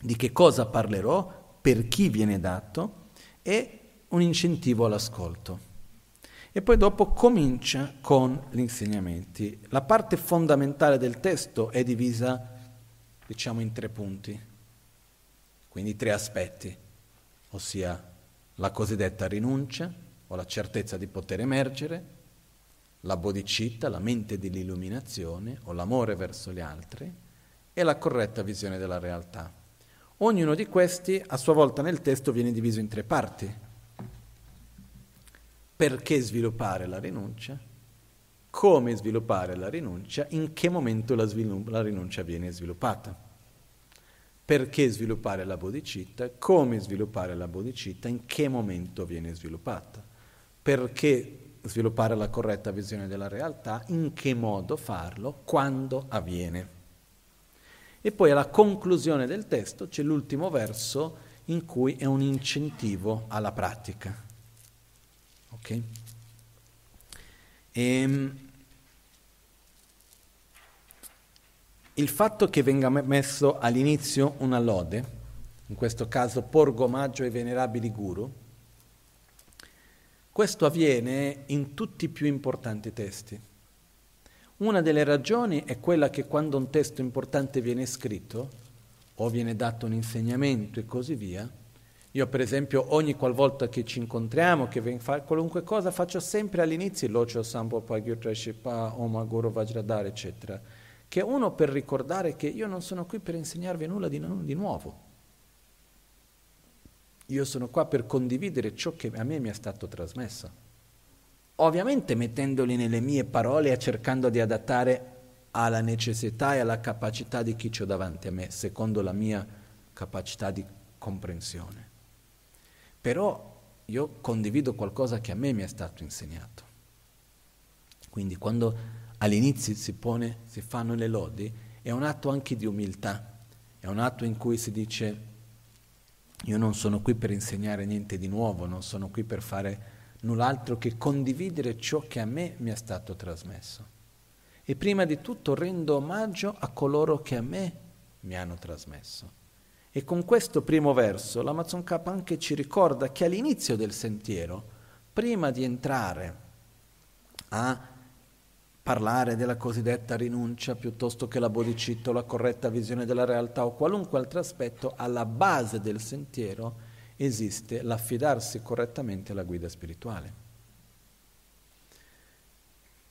di che cosa parlerò, per chi viene dato? E un incentivo all'ascolto. E poi dopo comincia con gli insegnamenti. La parte fondamentale del testo è divisa, diciamo, in tre punti, quindi tre aspetti, ossia la cosiddetta rinuncia o la certezza di poter emergere, la bodhicitta, la mente dell'illuminazione o l'amore verso gli altri e la corretta visione della realtà. Ognuno di questi a sua volta nel testo viene diviso in tre parti perché sviluppare la rinuncia, come sviluppare la rinuncia, in che momento la, svilupp- la rinuncia viene sviluppata. Perché sviluppare la bodhicitta, come sviluppare la bodhicitta, in che momento viene sviluppata. Perché sviluppare la corretta visione della realtà, in che modo farlo, quando avviene. E poi alla conclusione del testo c'è l'ultimo verso in cui è un incentivo alla pratica. Ok? E, il fatto che venga messo all'inizio una lode, in questo caso porgo omaggio ai venerabili guru, questo avviene in tutti i più importanti testi. Una delle ragioni è quella che quando un testo importante viene scritto, o viene dato un insegnamento e così via, io per esempio ogni qualvolta che ci incontriamo, che vengo a fare qualunque cosa, faccio sempre all'inizio l'Ocio Sampo Pagyutrashipa, Oma Guru Vajradhara, eccetera, che uno per ricordare che io non sono qui per insegnarvi nulla di, di nuovo. Io sono qua per condividere ciò che a me mi è stato trasmesso. Ovviamente mettendoli nelle mie parole e cercando di adattare alla necessità e alla capacità di chi c'è davanti a me, secondo la mia capacità di comprensione. Però io condivido qualcosa che a me mi è stato insegnato. Quindi quando all'inizio si pone, si fanno le lodi, è un atto anche di umiltà, è un atto in cui si dice io non sono qui per insegnare niente di nuovo, non sono qui per fare null'altro che condividere ciò che a me mi è stato trasmesso. E prima di tutto rendo omaggio a coloro che a me mi hanno trasmesso. E con questo primo verso l'Amazon K anche ci ricorda che all'inizio del sentiero, prima di entrare a parlare della cosiddetta rinuncia piuttosto che la bodhicitta o la corretta visione della realtà o qualunque altro aspetto, alla base del sentiero esiste l'affidarsi correttamente alla guida spirituale.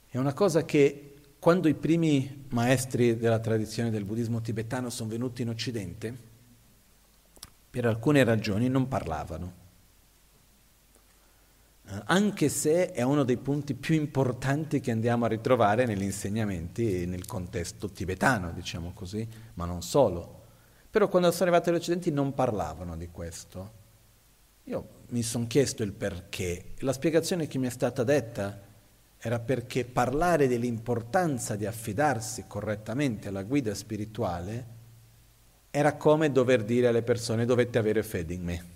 È una cosa che quando i primi maestri della tradizione del buddismo tibetano sono venuti in Occidente, per alcune ragioni non parlavano anche se è uno dei punti più importanti che andiamo a ritrovare negli insegnamenti e nel contesto tibetano, diciamo così, ma non solo. Però quando sono arrivati agli occidenti non parlavano di questo. Io mi sono chiesto il perché. La spiegazione che mi è stata detta era perché parlare dell'importanza di affidarsi correttamente alla guida spirituale era come dover dire alle persone dovete avere fede in me.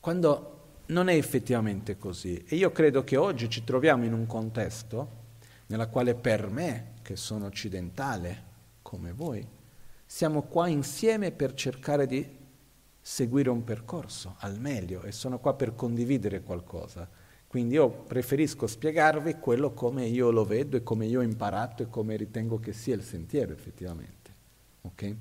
Quando non è effettivamente così. E io credo che oggi ci troviamo in un contesto nella quale per me, che sono occidentale come voi, siamo qua insieme per cercare di seguire un percorso al meglio e sono qua per condividere qualcosa. Quindi io preferisco spiegarvi quello come io lo vedo e come io ho imparato e come ritengo che sia il sentiero effettivamente. Okay?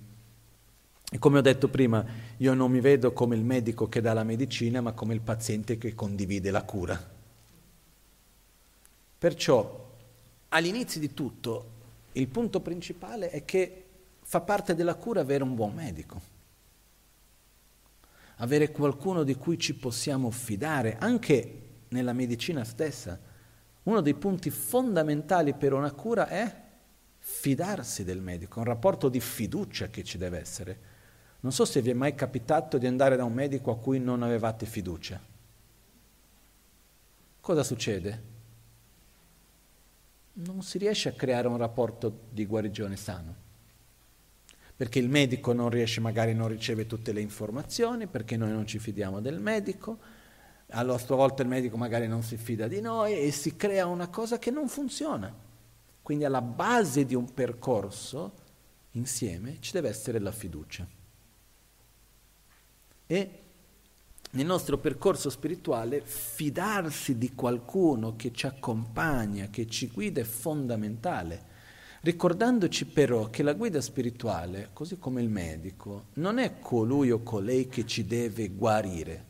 E come ho detto prima, io non mi vedo come il medico che dà la medicina, ma come il paziente che condivide la cura. Perciò, all'inizio di tutto, il punto principale è che fa parte della cura avere un buon medico, avere qualcuno di cui ci possiamo fidare, anche nella medicina stessa. Uno dei punti fondamentali per una cura è fidarsi del medico, un rapporto di fiducia che ci deve essere. Non so se vi è mai capitato di andare da un medico a cui non avevate fiducia. Cosa succede? Non si riesce a creare un rapporto di guarigione sano. Perché il medico non riesce, magari non riceve tutte le informazioni, perché noi non ci fidiamo del medico, a sua volta il medico magari non si fida di noi e si crea una cosa che non funziona. Quindi alla base di un percorso insieme ci deve essere la fiducia. E nel nostro percorso spirituale fidarsi di qualcuno che ci accompagna, che ci guida è fondamentale, ricordandoci però che la guida spirituale, così come il medico, non è colui o colei che ci deve guarire.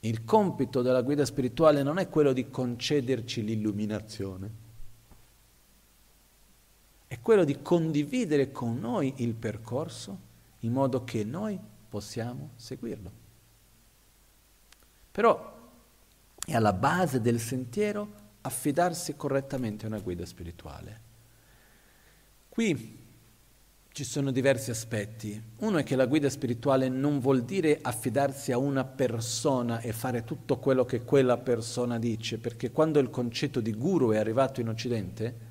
Il compito della guida spirituale non è quello di concederci l'illuminazione, è quello di condividere con noi il percorso in modo che noi possiamo seguirlo. Però è alla base del sentiero affidarsi correttamente a una guida spirituale. Qui ci sono diversi aspetti. Uno è che la guida spirituale non vuol dire affidarsi a una persona e fare tutto quello che quella persona dice, perché quando il concetto di guru è arrivato in Occidente,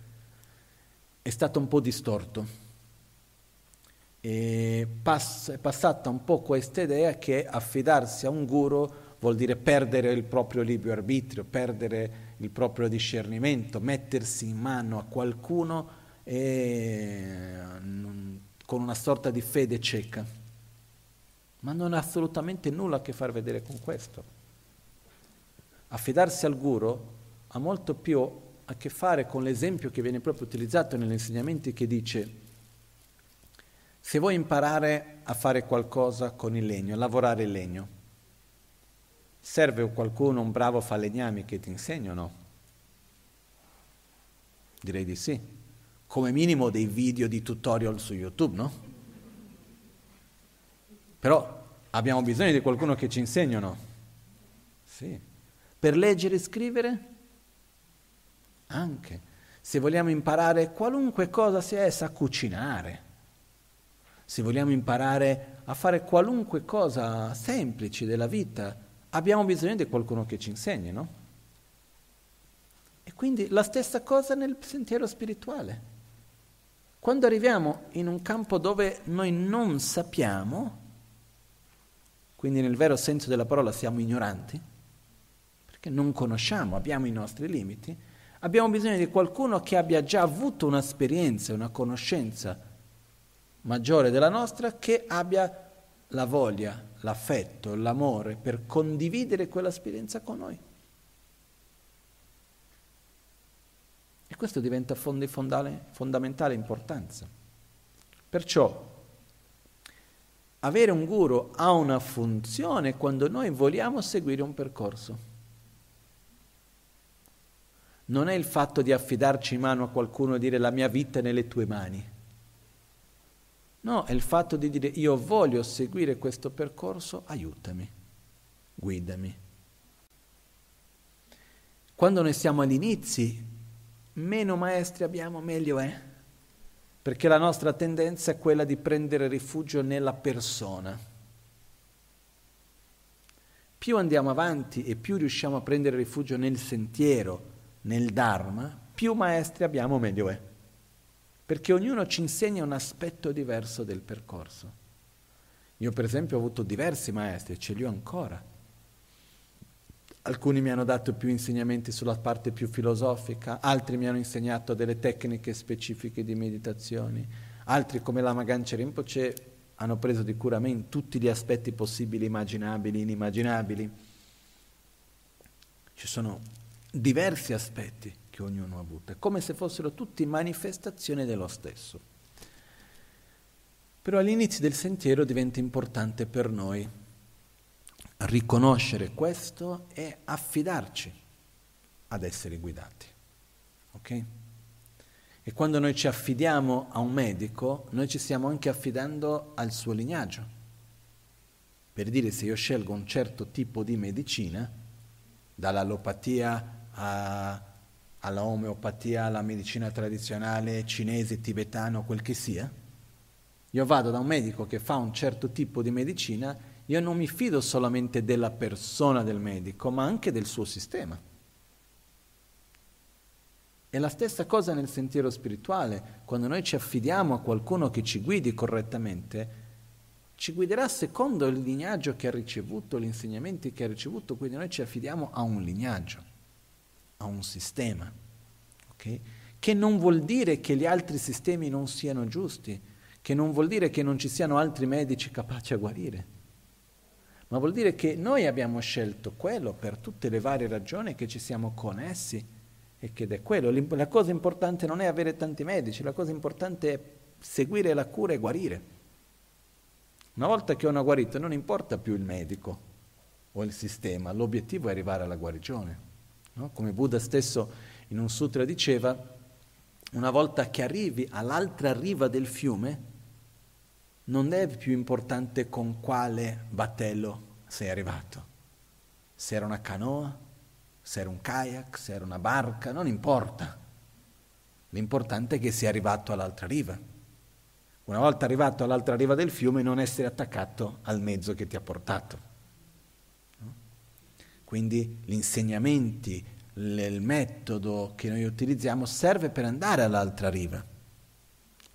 è stato un po' distorto. Pass- è passata un po' questa idea che affidarsi a un guru vuol dire perdere il proprio libero arbitrio, perdere il proprio discernimento, mettersi in mano a qualcuno e, con una sorta di fede cieca. Ma non ha assolutamente nulla a che far vedere con questo. Affidarsi al guru ha molto più a che fare con l'esempio che viene proprio utilizzato negli insegnamenti che dice se vuoi imparare a fare qualcosa con il legno, a lavorare il legno, serve qualcuno, un bravo falegname che ti insegni o no? Direi di sì. Come minimo dei video di tutorial su YouTube, no? Però abbiamo bisogno di qualcuno che ci insegni o no? Sì. Per leggere e scrivere? Anche. Se vogliamo imparare qualunque cosa sia essa, cucinare. Se vogliamo imparare a fare qualunque cosa semplice della vita, abbiamo bisogno di qualcuno che ci insegni, no? E quindi la stessa cosa nel sentiero spirituale. Quando arriviamo in un campo dove noi non sappiamo, quindi nel vero senso della parola siamo ignoranti, perché non conosciamo, abbiamo i nostri limiti, abbiamo bisogno di qualcuno che abbia già avuto un'esperienza, una conoscenza maggiore della nostra, che abbia la voglia, l'affetto, l'amore per condividere quell'esperienza con noi. E questo diventa di fondamentale importanza. Perciò avere un guru ha una funzione quando noi vogliamo seguire un percorso non è il fatto di affidarci in mano a qualcuno e dire la mia vita è nelle tue mani. No, è il fatto di dire io voglio seguire questo percorso, aiutami, guidami. Quando noi siamo agli inizi, meno maestri abbiamo, meglio è, perché la nostra tendenza è quella di prendere rifugio nella persona. Più andiamo avanti e più riusciamo a prendere rifugio nel sentiero, nel Dharma, più maestri abbiamo meglio è, perché ognuno ci insegna un aspetto diverso del percorso. Io per esempio ho avuto diversi maestri, ce li ho ancora. Alcuni mi hanno dato più insegnamenti sulla parte più filosofica, altri mi hanno insegnato delle tecniche specifiche di meditazione, altri come la Magancia Rinpoche hanno preso di cura me in tutti gli aspetti possibili, immaginabili, inimmaginabili. Ci sono diversi aspetti che ognuno ha avuto, è come se fossero tutti manifestazioni dello stesso. Però all'inizio del sentiero diventa importante per noi riconoscere questo e affidarci ad essere guidati. Ok? E quando noi ci affidiamo a un medico, noi ci stiamo anche affidando al suo lignaggio. Per dire se io scelgo un certo tipo di medicina, dall'allopatia a, alla omeopatia, alla medicina tradizionale cinese, tibetano, quel che sia, io vado da un medico che fa un certo tipo di medicina, io non mi fido solamente della persona del medico, ma anche del suo sistema. È la stessa cosa nel sentiero spirituale, quando noi ci affidiamo a qualcuno che ci guidi correttamente, ci guiderà secondo il lignaggio che ha ricevuto, gli insegnamenti che ha ricevuto, quindi noi ci affidiamo a un lignaggio a un sistema, okay? che non vuol dire che gli altri sistemi non siano giusti, che non vuol dire che non ci siano altri medici capaci a guarire, ma vuol dire che noi abbiamo scelto quello per tutte le varie ragioni che ci siamo connessi e che è quello. La cosa importante non è avere tanti medici, la cosa importante è seguire la cura e guarire. Una volta che uno ha guarito non importa più il medico o il sistema, l'obiettivo è arrivare alla guarigione. No? Come Buddha stesso in un sutra diceva, una volta che arrivi all'altra riva del fiume, non è più importante con quale battello sei arrivato. Se era una canoa, se era un kayak, se era una barca, non importa. L'importante è che sia arrivato all'altra riva. Una volta arrivato all'altra riva del fiume, non essere attaccato al mezzo che ti ha portato. Quindi gli insegnamenti, il metodo che noi utilizziamo serve per andare all'altra riva.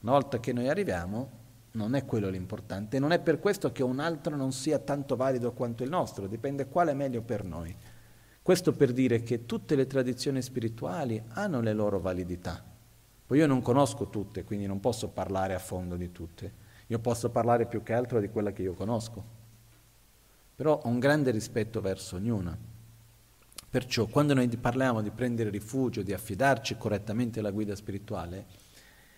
Una volta che noi arriviamo, non è quello l'importante. Non è per questo che un altro non sia tanto valido quanto il nostro, dipende quale è meglio per noi. Questo per dire che tutte le tradizioni spirituali hanno le loro validità. Poi io non conosco tutte, quindi non posso parlare a fondo di tutte. Io posso parlare più che altro di quella che io conosco. Però ho un grande rispetto verso ognuna. Perciò quando noi parliamo di prendere rifugio, di affidarci correttamente alla guida spirituale,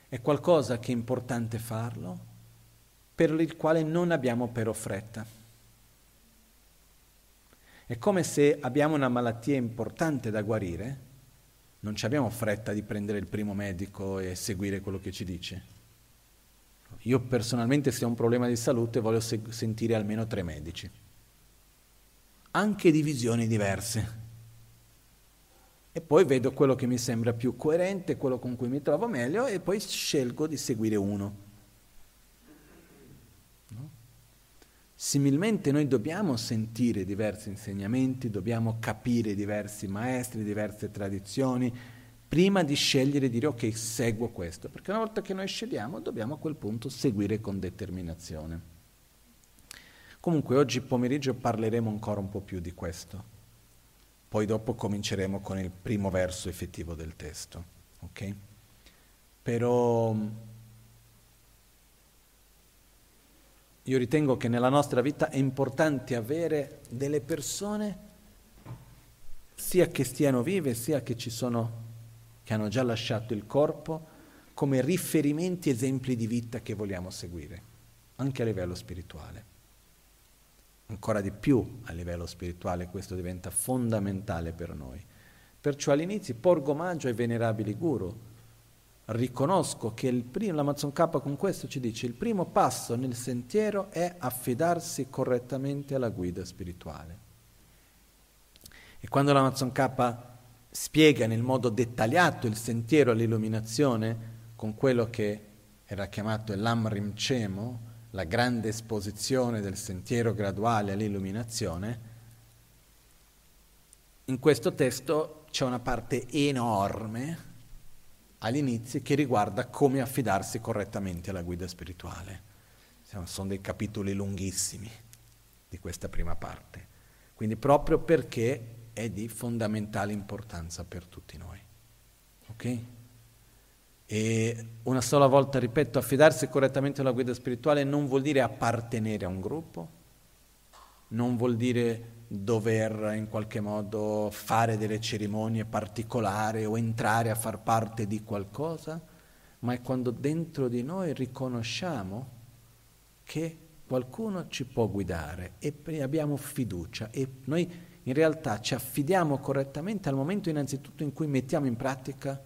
è qualcosa che è importante farlo, per il quale non abbiamo però fretta. È come se abbiamo una malattia importante da guarire, non abbiamo fretta di prendere il primo medico e seguire quello che ci dice. Io personalmente se ho un problema di salute voglio se- sentire almeno tre medici, anche di visioni diverse. E poi vedo quello che mi sembra più coerente, quello con cui mi trovo meglio e poi scelgo di seguire uno. Similmente noi dobbiamo sentire diversi insegnamenti, dobbiamo capire diversi maestri, diverse tradizioni, prima di scegliere e dire ok, seguo questo, perché una volta che noi scegliamo dobbiamo a quel punto seguire con determinazione. Comunque oggi pomeriggio parleremo ancora un po' più di questo, poi dopo cominceremo con il primo verso effettivo del testo, ok? Però Io ritengo che nella nostra vita è importante avere delle persone, sia che stiano vive, sia che ci sono, che hanno già lasciato il corpo, come riferimenti, esempi di vita che vogliamo seguire, anche a livello spirituale. Ancora di più a livello spirituale questo diventa fondamentale per noi. Perciò all'inizio porgo omaggio ai venerabili guru, riconosco che il primo, l'Amazon K con questo ci dice il primo passo nel sentiero è affidarsi correttamente alla guida spirituale. E quando l'Amazon K spiega nel modo dettagliato il sentiero all'illuminazione con quello che era chiamato l'Amrim Cemo, la grande esposizione del sentiero graduale all'illuminazione, in questo testo c'è una parte enorme all'inizio che riguarda come affidarsi correttamente alla guida spirituale. Sono dei capitoli lunghissimi di questa prima parte, quindi proprio perché è di fondamentale importanza per tutti noi. Ok? E una sola volta ripeto, affidarsi correttamente alla guida spirituale non vuol dire appartenere a un gruppo, non vuol dire dover in qualche modo fare delle cerimonie particolari o entrare a far parte di qualcosa, ma è quando dentro di noi riconosciamo che qualcuno ci può guidare e abbiamo fiducia. E noi in realtà ci affidiamo correttamente al momento innanzitutto in cui mettiamo in pratica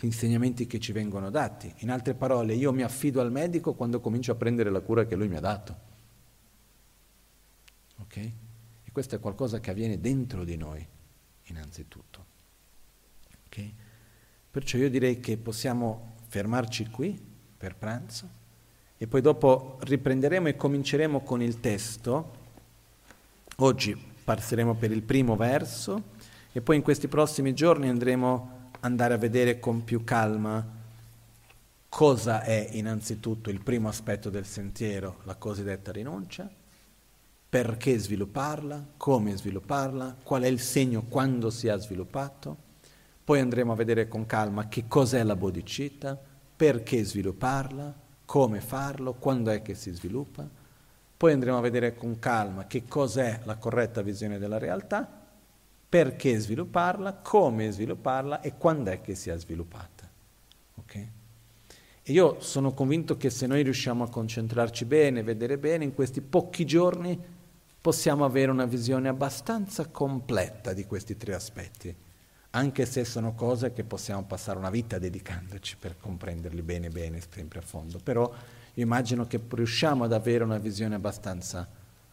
insegnamenti che ci vengono dati. In altre parole, io mi affido al medico quando comincio a prendere la cura che lui mi ha dato. Ok? questo è qualcosa che avviene dentro di noi, innanzitutto. Okay? Perciò io direi che possiamo fermarci qui per pranzo e poi dopo riprenderemo e cominceremo con il testo. Oggi passeremo per il primo verso e poi in questi prossimi giorni andremo andare a vedere con più calma cosa è innanzitutto il primo aspetto del sentiero, la cosiddetta rinuncia perché svilupparla, come svilupparla, qual è il segno quando si è sviluppato. Poi andremo a vedere con calma che cos'è la bodhicitta, perché svilupparla, come farlo, quando è che si sviluppa. Poi andremo a vedere con calma che cos'è la corretta visione della realtà, perché svilupparla, come svilupparla e quando è che si è sviluppata. Okay? E io sono convinto che se noi riusciamo a concentrarci bene, vedere bene, in questi pochi giorni possiamo avere una visione abbastanza completa di questi tre aspetti, anche se sono cose che possiamo passare una vita dedicandoci per comprenderli bene, bene, sempre a fondo. Però io immagino che riusciamo ad avere una visione abbastanza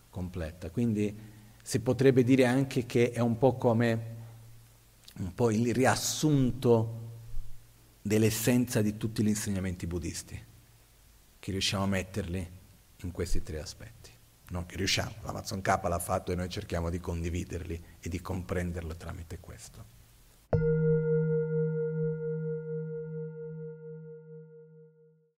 completa. Quindi si potrebbe dire anche che è un po' come un po' il riassunto dell'essenza di tutti gli insegnamenti buddisti, che riusciamo a metterli in questi tre aspetti non che riusciamo, l'Amazon K l'ha fatto e noi cerchiamo di condividerli e di comprenderlo tramite questo.